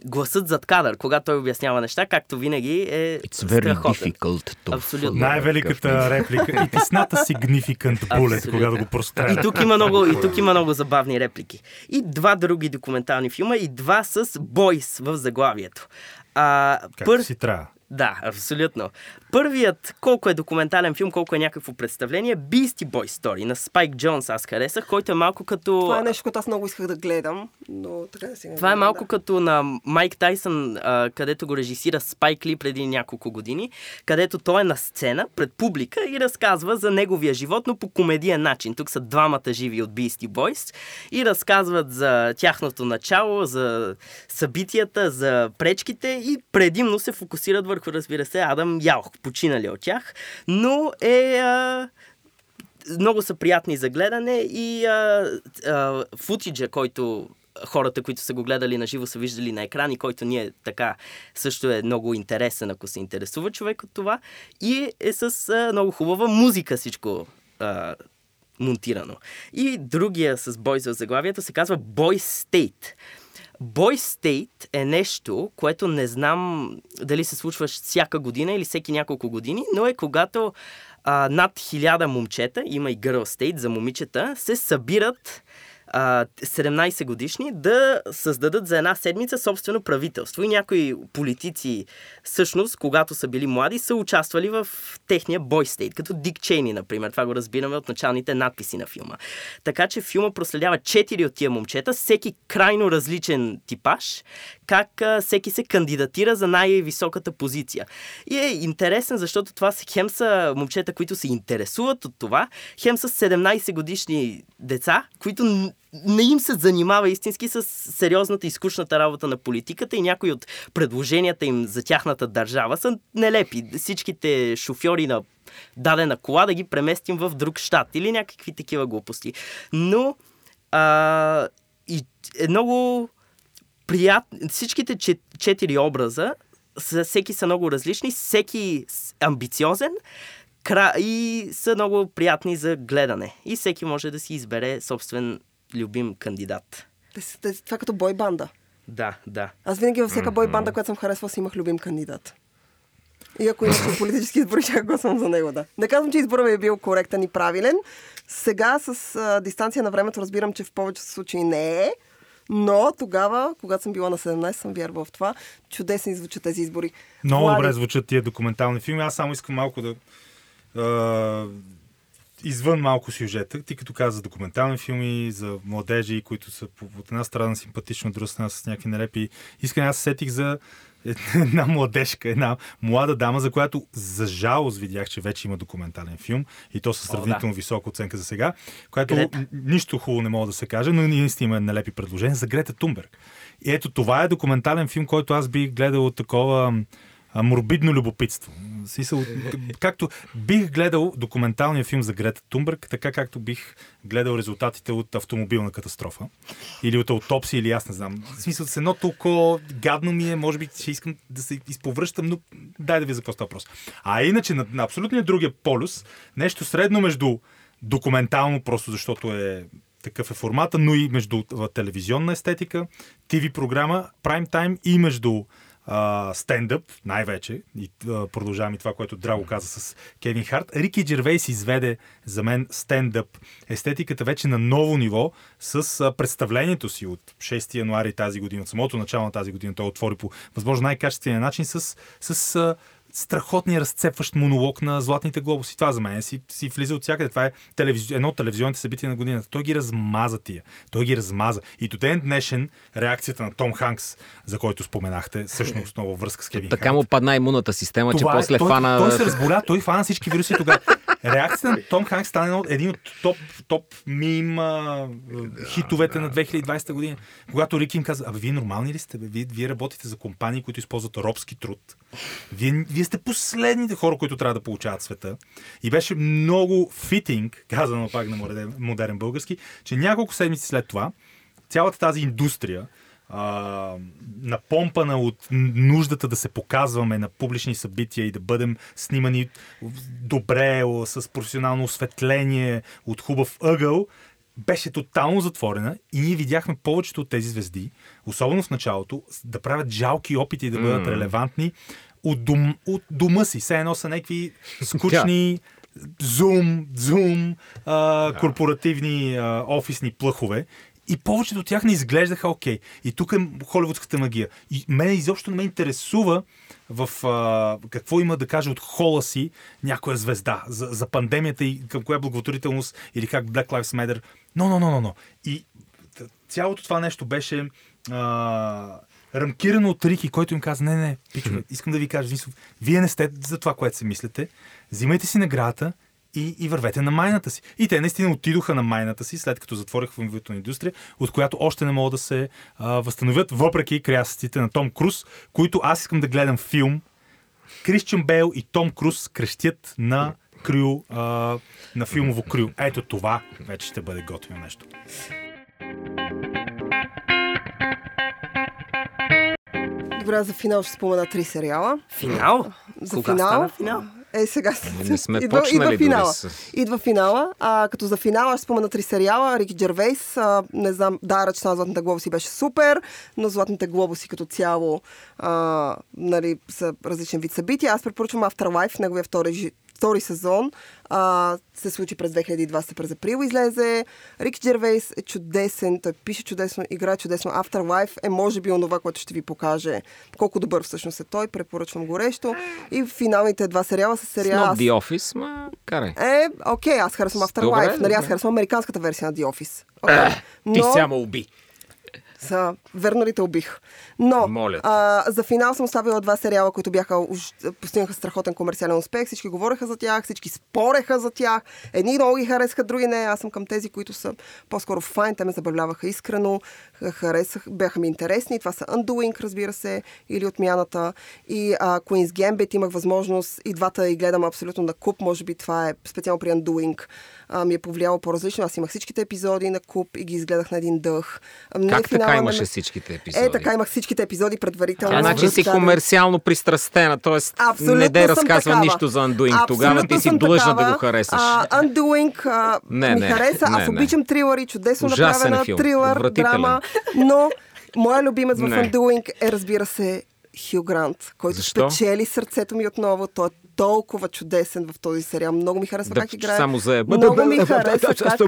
гласът зад кадър, когато той обяснява неща, както винаги е It's very страхотен. difficult to Абсолютно. Най-великата реплика. It is not a significant bullet, Абсолютно. когато го простреля. И тук има много, и тук има много забавни реплики. И два други документални филма, и два с Бойс в заглавието. А, Както си трябва. Да, абсолютно. Първият, колко е документален филм, колко е някакво представление, Beastie Boy Story на Спайк Джонс аз харесах, който е малко като... Това е нещо, което аз много исках да гледам, но така да си не Това е малко да. като на Майк Тайсън, а, където го режисира Спайк Ли преди няколко години, където той е на сцена пред публика и разказва за неговия живот, но по комедиен начин. Тук са двамата живи от Beastie Boys и разказват за тяхното начало, за събитията, за пречките и предимно се фокусират върху, разбира се, Адам Ялх, починали от тях, но е... А, много са приятни за гледане и а, а, футиджа, който хората, които са го гледали на живо, са виждали на екран и който ние така също е много интересен, ако се интересува човек от това. И е с а, много хубава музика всичко а, монтирано. И другия с Boys в заглавието се казва Boy State. Boy State е нещо, което не знам дали се случва всяка година или всеки няколко години, но е когато а, над хиляда момчета, има и Girl State за момичета, се събират а, 17 годишни да създадат за една седмица собствено правителство. И някои политици, всъщност, когато са били млади, са участвали в техния бой стейт, като Дик Чейни, например. Това го разбираме от началните надписи на филма. Така че филма проследява четири от тия момчета, всеки крайно различен типаж, как а, всеки се кандидатира за най-високата позиция. И е интересен, защото това са хем са момчета, които се интересуват от това, хем са 17 годишни деца, които не им се занимава истински с сериозната и скучната работа на политиката и някои от предложенията им за тяхната държава са нелепи. Всичките шофьори на дадена кола да ги преместим в друг щат или някакви такива глупости. Но а, и е много приятно. Всичките чет, четири образа, са, всеки са много различни, всеки амбициозен и са много приятни за гледане. И всеки може да си избере собствен любим кандидат. Те те Това е като бой банда. Да, да. Аз винаги във всяка бой банда, която съм харесвал, си имах любим кандидат. И ако имаше политически избори, ще гласувам за него, да. Не казвам, че изборът ми е бил коректен и правилен. Сега с а, дистанция на времето разбирам, че в повечето случаи не е. Но тогава, когато съм била на 17, съм вярвала в това. Чудесни звучат тези избори. Много Влади, добре звучат тия документални филми. Аз само искам малко да... А, извън малко сюжета, ти като каза за документални филми, за младежи, които са от една страна симпатично, от друга страна с някакви нелепи. Искам аз се сетих за една младежка, една млада дама, за която за жалост видях, че вече има документален филм и то със сравнително да. висока оценка за сега, което Грета. нищо хубаво не мога да се каже, но наистина има налепи предложения за Грета Тунберг. И ето това е документален филм, който аз бих гледал от такова а, морбидно любопитство. Смисъл, както бих гледал документалния филм за Грета Тунберг, така както бих гледал резултатите от автомобилна катастрофа. Или от аутопсия, или аз не знам. В смисъл, с едно толкова гадно ми е, може би ще искам да се изповръщам, но дай да ви за какво става въпрос. А иначе на, на абсолютния другия полюс, нещо средно между документално, просто защото е такъв е формата, но и между телевизионна естетика, ТВ програма, прайм тайм и между стендъп, най-вече, и а, продължавам и това, което Драго каза с Кевин Харт. Рики Джервейс изведе за мен стендъп естетиката вече на ново ниво с а, представлението си от 6 януари тази година, от самото начало на тази година. Той отвори по възможно най-качествения начин с, с страхотния разцепващ монолог на Златните глобуси. Това за мен си, си влиза от всякъде. Това е телевиз... едно от телевизионните събития на годината. Той ги размаза тия. Той ги размаза. И до ден днешен реакцията на Том Ханкс, за който споменахте, всъщност много връзка с Кевин Така Харт. му падна имунната система, че Това е, после той, фана... той се разболя, той фана всички вируси тогава. Реакцията на Том Ханкс стана един от топ, топ мим а, хитовете на 2020 година. Когато Рики им каза, абе вие нормални ли сте? Вие, вие работите за компании, които използват робски труд. Вие, вие сте последните хора, които трябва да получават света. И беше много фитинг, казано пак на модерен български, че няколко седмици след това цялата тази индустрия, а, напомпана от нуждата да се показваме на публични събития и да бъдем снимани добре, с професионално осветление, от хубав ъгъл, беше тотално затворена и ние видяхме повечето от тези звезди, особено в началото, да правят жалки опити да бъдат релевантни от, дом, от дома си. Все едно са някакви скучни зум, зум, а, корпоративни а, офисни плъхове. И повечето от тях не изглеждаха окей. И тук е холивудската магия. И мене изобщо не ме интересува в а, какво има да каже от хола си някоя звезда за, за пандемията и към коя благотворителност или как Black Lives Matter. Но, но, но, но, но. И цялото това нещо беше а, рамкирано от Рики, който им каза, не, не, пичове, искам да ви кажа, вие не сте за това, което се мислите, взимайте си наградата и, и вървете на майната си. И те наистина отидоха на майната си, след като затвориха филмовата индустрия, от която още не могат да се а, възстановят, въпреки крясъците на Том Круз, които аз искам да гледам филм. Кристиан Бейл и Том Круз крещят на крю, а, на филмово крю. Ето това вече ще бъде готино нещо. Добре, за финал ще спомена три сериала. Финал? За Кога финал. стана финал? Е, сега Не сме идва, почнали идва финала. с- Идва финала. А, като за финала ще спомена три сериала. Рики Джервейс, а, не знам, да, ръчна на Златните глобуси беше супер, но Златните глобуси като цяло а, нали, са различен вид събития. Аз препоръчвам Afterlife, неговия втори, втори сезон. А, се случи през 2020 през април излезе. Рик Джервейс е чудесен, той пише чудесно, играе чудесно. Afterlife е може би онова, което ще ви покаже колко добър всъщност е той. Препоръчвам горещо. И финалните два сериала са С сериала. Not The Office, ма карай. Е, окей, аз харесвам Добре, Afterlife. Нали, аз добре. харесвам американската версия на The Office. Okay. Ти Но, само уби. Са, верно ли те убих? Но, Моля а, за финал съм оставила два сериала, които бяха, уж, постигнаха страхотен комерциален успех. Всички говореха за тях, всички спореха за тях. Едни много ги харесаха, други не. Аз съм към тези, които са по-скоро файн. Те ме забавляваха искрено, харесах, бяха ми интересни. Това са Undoing, разбира се, или Отмяната. И а, Queen's Gambit имах възможност и двата и гледам абсолютно на куп. Може би това е специално при Undoing. А, ми е повлияло по-различно. Аз имах всичките епизоди на куп и ги изгледах на един дъх. Не, Как финала така не имаше всичките епизоди? Е, така имах всичките епизоди предварително. А, значи си комерциално пристрастена, т.е. Абсолютно не де разказва такава. нищо за Undoing. Тогава ти си длъжна такава. да го харесаш. А, Undoing а, Не, ми не, хареса. не, Аз не. обичам трилъри, чудесно Ужасен направена филм. трилър, драма. Но моя любимец в. Undoing е, разбира се, Хю Грант, който Защо? спечели сърцето ми отново. Той е толкова чудесен в този сериал. Много ми харесва Да, как играе. само за... Много ми харесва как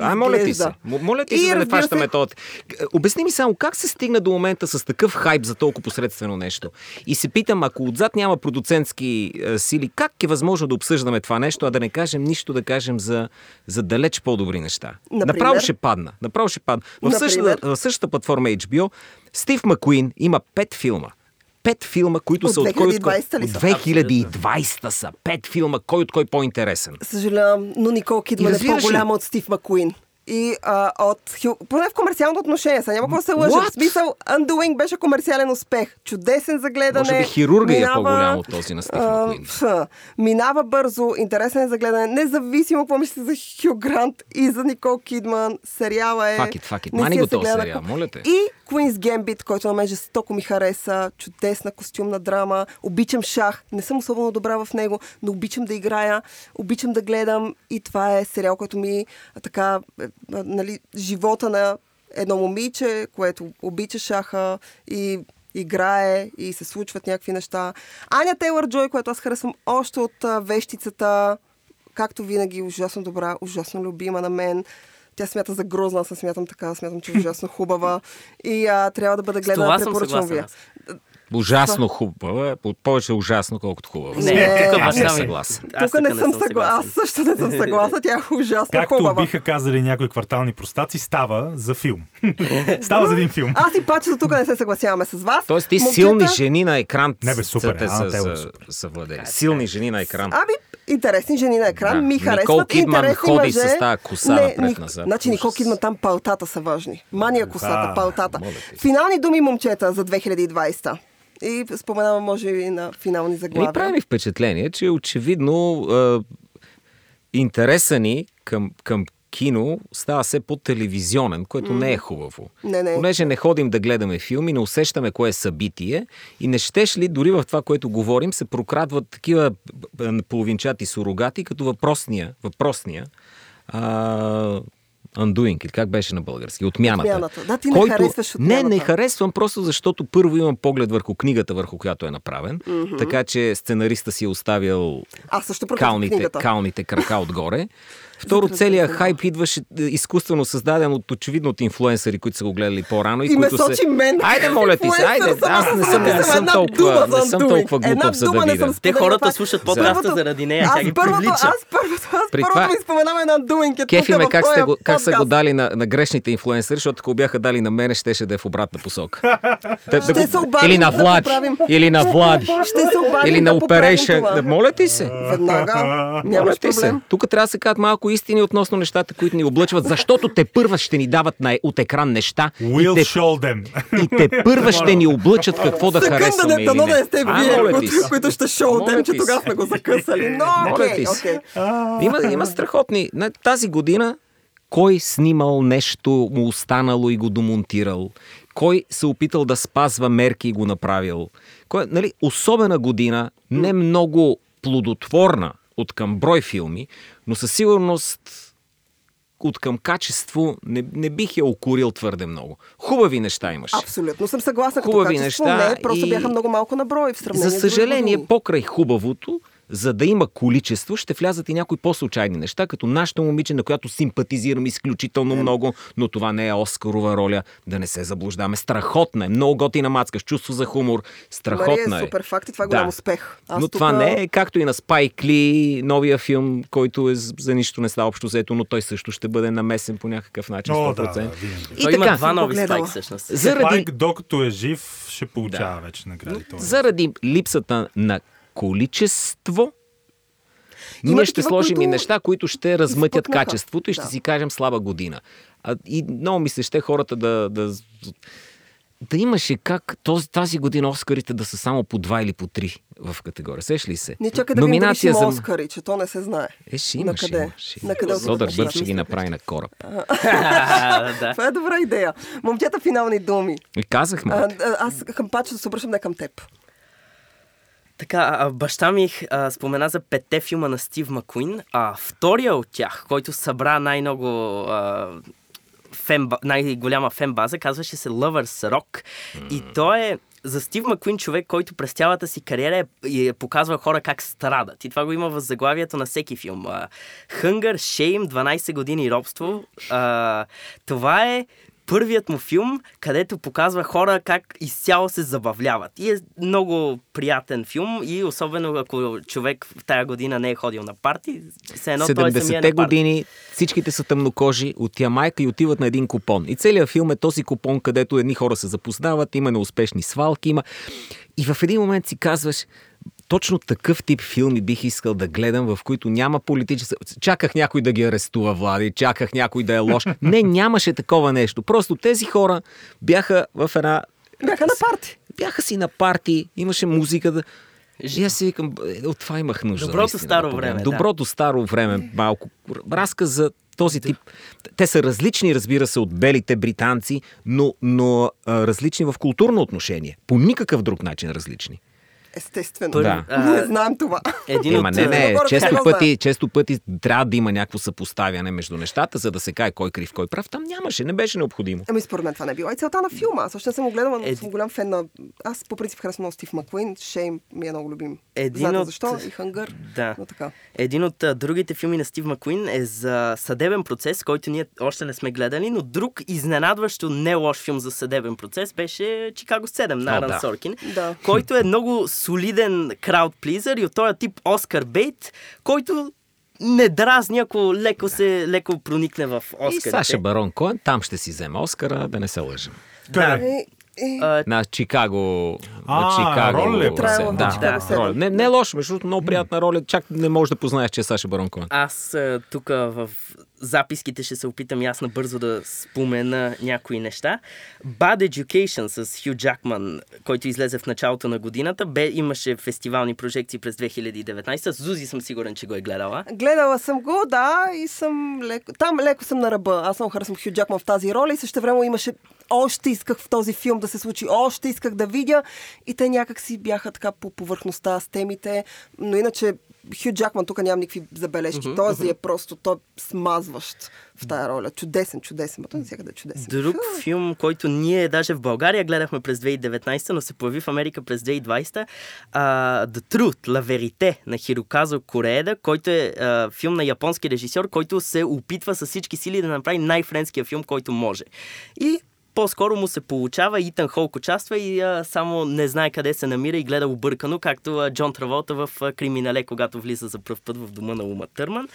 А, моля ти се. Моля ти се да не фащаме се-. Обясни ми само как се стигна до момента с такъв хайп за толкова посредствено нещо. И се питам, ако отзад няма продуцентски е, сили, как е възможно да обсъждаме това нещо, а да не кажем нищо, да кажем за, за далеч по-добри неща. Например? Направо ще падна. Направо ще падна. В същата, в същата платформа HBO Стив Макуин има пет филма. Пет филма, които От са от кой от кой. 2020 ли са? От 2020 са. Пет филма, кой от кой по-интересен. Съжалявам, но Никол Кидман е по-голяма от Стив Макуин. И а, от Хю... поне в комерциално отношение, сега няма какво се лъжа. What? В смисъл, Undoing беше комерциален успех. Чудесен за гледане. Може би хирурга е минава, по-голям от този на Стив а, Макуин. Минава бързо, интересен е за гледане, независимо какво мислите за Хю Грант и за Никол Кидман. Сериала е... It. не Мани го този сериал, моля те. И Queen's Gambit, който на мен жестоко ми хареса. Чудесна костюмна драма. Обичам шах. Не съм особено добра в него, но обичам да играя. Обичам да гледам. И това е сериал, който ми така, е, нали, живота на едно момиче, което обича шаха и играе и се случват някакви неща. Аня Тейлър Джой, която аз харесвам още от вещицата, както винаги, ужасно добра, ужасно любима на мен. Тя смята за грозна, аз не смятам така, смятам, че е ужасно хубава. И а, трябва да бъде гледана, препоръчвам съгласен ви. аз. Ужасно хубава. по- Повече ужасно, колкото хубава. Не, тук аз не ми. съгласен. Тук не съм съгласна. Аз също не съм съгласна. Тя е ужасно Както хубава. биха казали някои квартални простаци, става за филм. става за един филм. Аз и паче за тук не се съгласяваме с вас. Тоест ти Момчета, силни жени на екран Не, бе, супер е, са, са, са владели. Силни жени на екран. Ами, интересни жени на екран, Да. ми Никол харесват. Кидман интересни ходи мъже. с тая коса Не, напред-назад. Значи Никол. Кидман там палтата са важни. Мания косата, Да, палтата. Финални думи, момчета, за 2020. И споменавам, може и на финални заглавия. Ми прави ми впечатление, че очевидно е, интереса ни към, към кино става все по-телевизионен, което не е хубаво. Не, не. Понеже не ходим да гледаме филми, не усещаме кое е събитие и не щеш ли дори в това, което говорим, се прокрадват такива б- половинчати сурогати, като въпросния, въпросния а, Undoing, или как беше на български? Отмяната. Отмяната. Да, ти не харесваш Не, не отмяната. харесвам, просто защото първо имам поглед върху книгата, върху която е направен, mm-hmm. така че сценариста си е оставил Аз също калните, книгата. калните крака отгоре. Второ, целият хайп идваше е, изкуствено създаден от очевидно от инфлуенсъри, които са го гледали по-рано. И, И ме които сочи се... мен. Айде, моля ти се, айде, аз не съм, не съм толкова, не съм толкова глупав, за да видя. Те хората това. слушат подкаста заради нея, Аз първото, аз първото, аз първото ми споменавам една Doing It. Кефи тук ме в как, този сте го, как са го дали на, на грешните инфлуенсъри, защото ако го бяха дали на мене, щеше да е в обратна посока. Да, да се обадим или на да поправим. или на Влади, Ще се обадим или на да. Operation. Моля ти се. Веднага. Нямаш проблем. Тук трябва да се кажат малко истини относно нещата, които ни облъчват, защото те първа ще ни дават на, от екран неща Will и те, show them. и те първа ще ни облъчат какво да Секунда, харесваме не, дано да не сте вие, които, ще шоудем, Моля че тогава сме го закъсали. Но, окей, окей. Има, има страхотни. Тази година кой снимал нещо, му останало и го домонтирал? Кой се опитал да спазва мерки и го направил? Кой, нали, особена година, не много плодотворна от към брой филми, но със сигурност от към качество не, не бих я окорил твърде много. Хубави неща имаше. Абсолютно съм съгласна. Като Хубави качество, неща не, просто и- бяха много малко на брой в сравнение За съжаление, покрай хубавото, за да има количество, ще влязат и някои по-случайни неща, като нашето момиче, на която симпатизирам изключително много, но това не е Оскарова роля, да не се заблуждаме. Страхотна е, много готина мацка, с чувство за хумор, страхотна Мария е е. супер факт и това е голям успех. Аз но тук- това не е както и на Спайк Ли, новия филм, който е за нищо не става общо взето, но той също ще бъде намесен по някакъв начин. О, да, 100%. да. И Той така, има два нови Погледала. спайк всъщност. заради, Спайк, докато е жив, ще получава вече награди. Е. заради липсата на количество, Има ние ще такива, сложим и които неща, които ще размътят изпъкнаха. качеството и ще Да. си кажем слаба година. А, и много ми се ще хората да, да, да имаше как този, тази година Оскарите да са само по два или по три в категория. Сеш ли се? Не чакай да Номинация има за... Оскари, че то не се знае. Е, ще има, ще Накъде? има. Ще има. Накъде Содър? Бърт ще Да. ги направи на кораб. да. Това е добра идея. Момчета, финални думи. И казахме. А, аз към пачето се обръщам не към теб. Така, баща ми а, спомена за петте филма на Стив Макуин. А втория от тях, който събра най-много а, фен, най-голяма фен база, казваше се Lovers Rock. И той е за Стив Макуин човек, който през цялата си кариера е, е показва хора как страдат. И това го има в заглавието на всеки филм. Hunger, Shame, 12 години робство. А, това е първият му филм, където показва хора как изцяло се забавляват. И е много приятен филм и особено ако човек в тая година не е ходил на парти, все едно той е самия 70-те на парти. години всичките са тъмнокожи от Ямайка и отиват на един купон. И целият филм е този купон, където едни хора се запознават, има неуспешни свалки, има... И в един момент си казваш, точно такъв тип филми бих искал да гледам, в които няма политическа... Чаках някой да ги арестува, Влади, чаках някой да е лош. Не, нямаше такова нещо. Просто тези хора бяха в една... Бяха на парти. Бяха си на парти, имаше музика да... И аз си викам, от това имах нужда. Доброто наистина, старо да време, да. Доброто старо време, малко. Разказ за този тип. Те са различни, разбира се, от белите британци, но, но а, различни в културно отношение. По никакъв друг начин различни. Естествено. Да. а, Не знаем това. Един Ема от... не, не, Хора, често пъти, често пъти трябва да има някакво съпоставяне между нещата, за да се кае кой крив, кой прав. Там нямаше, не беше необходимо. Ами според мен това не е била и целта на филма. Аз още не съм го гледала, но Еди- съм голям фен на... Аз по принцип харесвам Стив Макуин. Шейм ми е много любим. Един Знаете от- защо? И Хангър. Да. Но така. Един от а, другите филми на Стив Макуин е за съдебен процес, който ние още не сме гледали, но друг изненадващо не лош филм за съдебен процес беше Чикаго 7 на Аран да. Соркин, Да. който е много солиден крауд плизър и от този тип Оскар Бейт, който не дразни, ако леко се леко проникне в И Оскарите. Саша Барон Коен там ще си вземе Оскара, да не се лъжим. Да. Къде? Е, е, А, На Чикаго. А, на Чикаго. роля е да, да, седем? роля. Не, не е лошо, между другото, много приятна роля. Чак не можеш да познаеш, че е Саша Барон Коен. Аз а, тук в записките ще се опитам и аз набързо да спомена някои неща. Bad Education с Хю Джакман, който излезе в началото на годината, бе, имаше фестивални прожекции през 2019. С Зузи съм сигурен, че го е гледала. Гледала съм го, да, и съм леко... Там леко съм на ръба. Аз много харесвам Хю Джакман в тази роля и също време имаше... Още исках в този филм да се случи, още исках да видя и те някак си бяха така по повърхността с темите, но иначе Хю Джакман тук нямам никакви забележки. Този е просто той е смазващ в тая роля. Чудесен, чудесен. Ма той навсякъде е чудесен. Друг филм, който ние даже в България гледахме през 2019, но се появи в Америка през 2020, а, The Truth, La Verite на Хироказо Корееда, който е а, филм на японски режисьор, който се опитва с всички сили да направи най-френския филм, който може. И по-скоро му се получава, Итан Холк участва и а, само не знае къде се намира и гледа объркано, както а, Джон Траволта в а, Криминале, когато влиза за пръв път в дома на Ума Търман.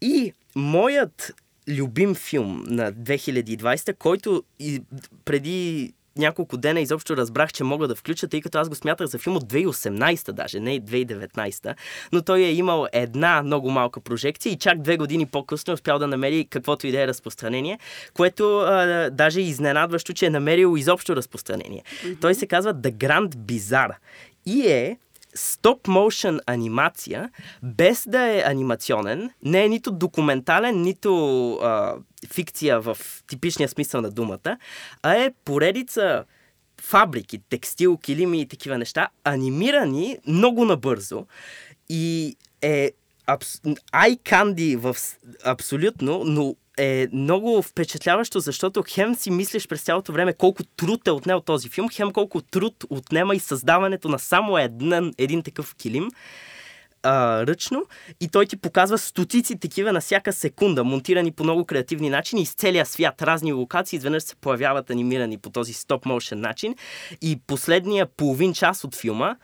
И моят любим филм на 2020, който и преди няколко дена изобщо разбрах, че мога да включа, тъй като аз го смятах за филм от 2018 даже, не 2019. Но той е имал една много малка прожекция и чак две години по-късно е успял да намери каквото и да е разпространение, което а, даже е изненадващо, че е намерил изобщо разпространение. Той се казва The Grand Bizarre и е стоп моушен анимация, без да е анимационен, не е нито документален, нито а, фикция в типичния смисъл на думата, а е поредица фабрики, текстил, килими и такива неща, анимирани много набързо и е абс... eye candy в... абсолютно, но е много впечатляващо, защото хем си мислиш през цялото време колко труд е отнел този филм, хем колко труд отнема и създаването на само един, един такъв килим а, ръчно и той ти показва стотици такива на всяка секунда, монтирани по много креативни начини из целия свят. Разни локации изведнъж се появяват анимирани по този стоп-моушен начин и последния половин час от филма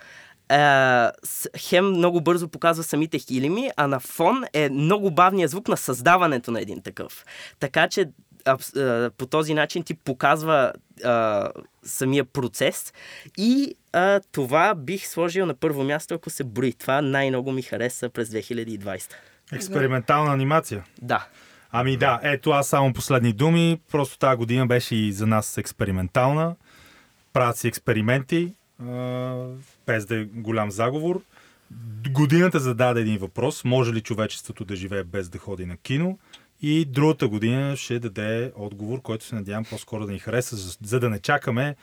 Uh, хем много бързо показва самите хилими, а на фон е много бавният звук на създаването на един такъв. Така че абс- а, по този начин ти показва а, самия процес и а, това бих сложил на първо място, ако се брои. Това най-много ми хареса през 2020. Експериментална анимация. Да. Ами да, ето аз само последни думи. Просто тази година беше и за нас експериментална. Правят си експерименти, а, без да е голям заговор. Годината зададе един въпрос. Може ли човечеството да живее без да ходи на кино? И другата година ще даде отговор, който се надявам по-скоро да ни хареса, за, да не чакаме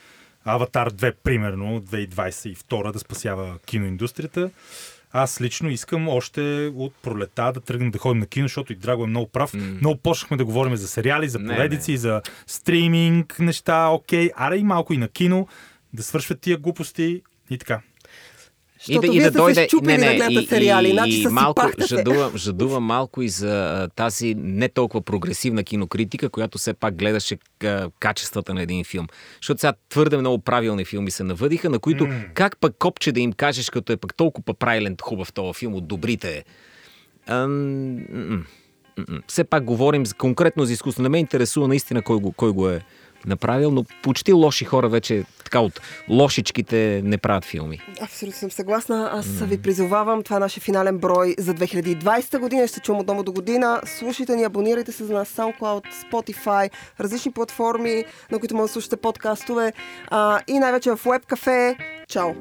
Аватар 2, примерно, 2022 да спасява киноиндустрията. Аз лично искам още от пролета да тръгнем да ходим на кино, защото и Драго е много прав. Mm. Много почнахме да говорим за сериали, за Не, поредици, не. за стриминг неща, окей, аре и малко и на кино, да свършват тия глупости и така. Защото вие сте се щупили да гледате сериали, значи се малко, сипахте се. жадувам, жадувам малко и за тази не толкова прогресивна кинокритика, която все пак гледаше качествата на един филм. Защото сега твърде много правилни филми се навъдиха, на които mm. как пък копче да им кажеш, като е пък толкова правилен хубав този филм от добрите. Ам, м-м, м-м. все пак говорим за, конкретно за изкуство. Не ме интересува наистина кой го, кой го е направил, но почти лоши хора вече така от лошичките не правят филми. Абсолютно съм съгласна. Аз mm. ви призовавам. Това е нашия финален брой за 2020 година. Ще чувам отново до година. Слушайте ни, абонирайте се за нас SoundCloud, Spotify, различни платформи, на които може да слушате подкастове. А, и най-вече в WebCafe. Чао!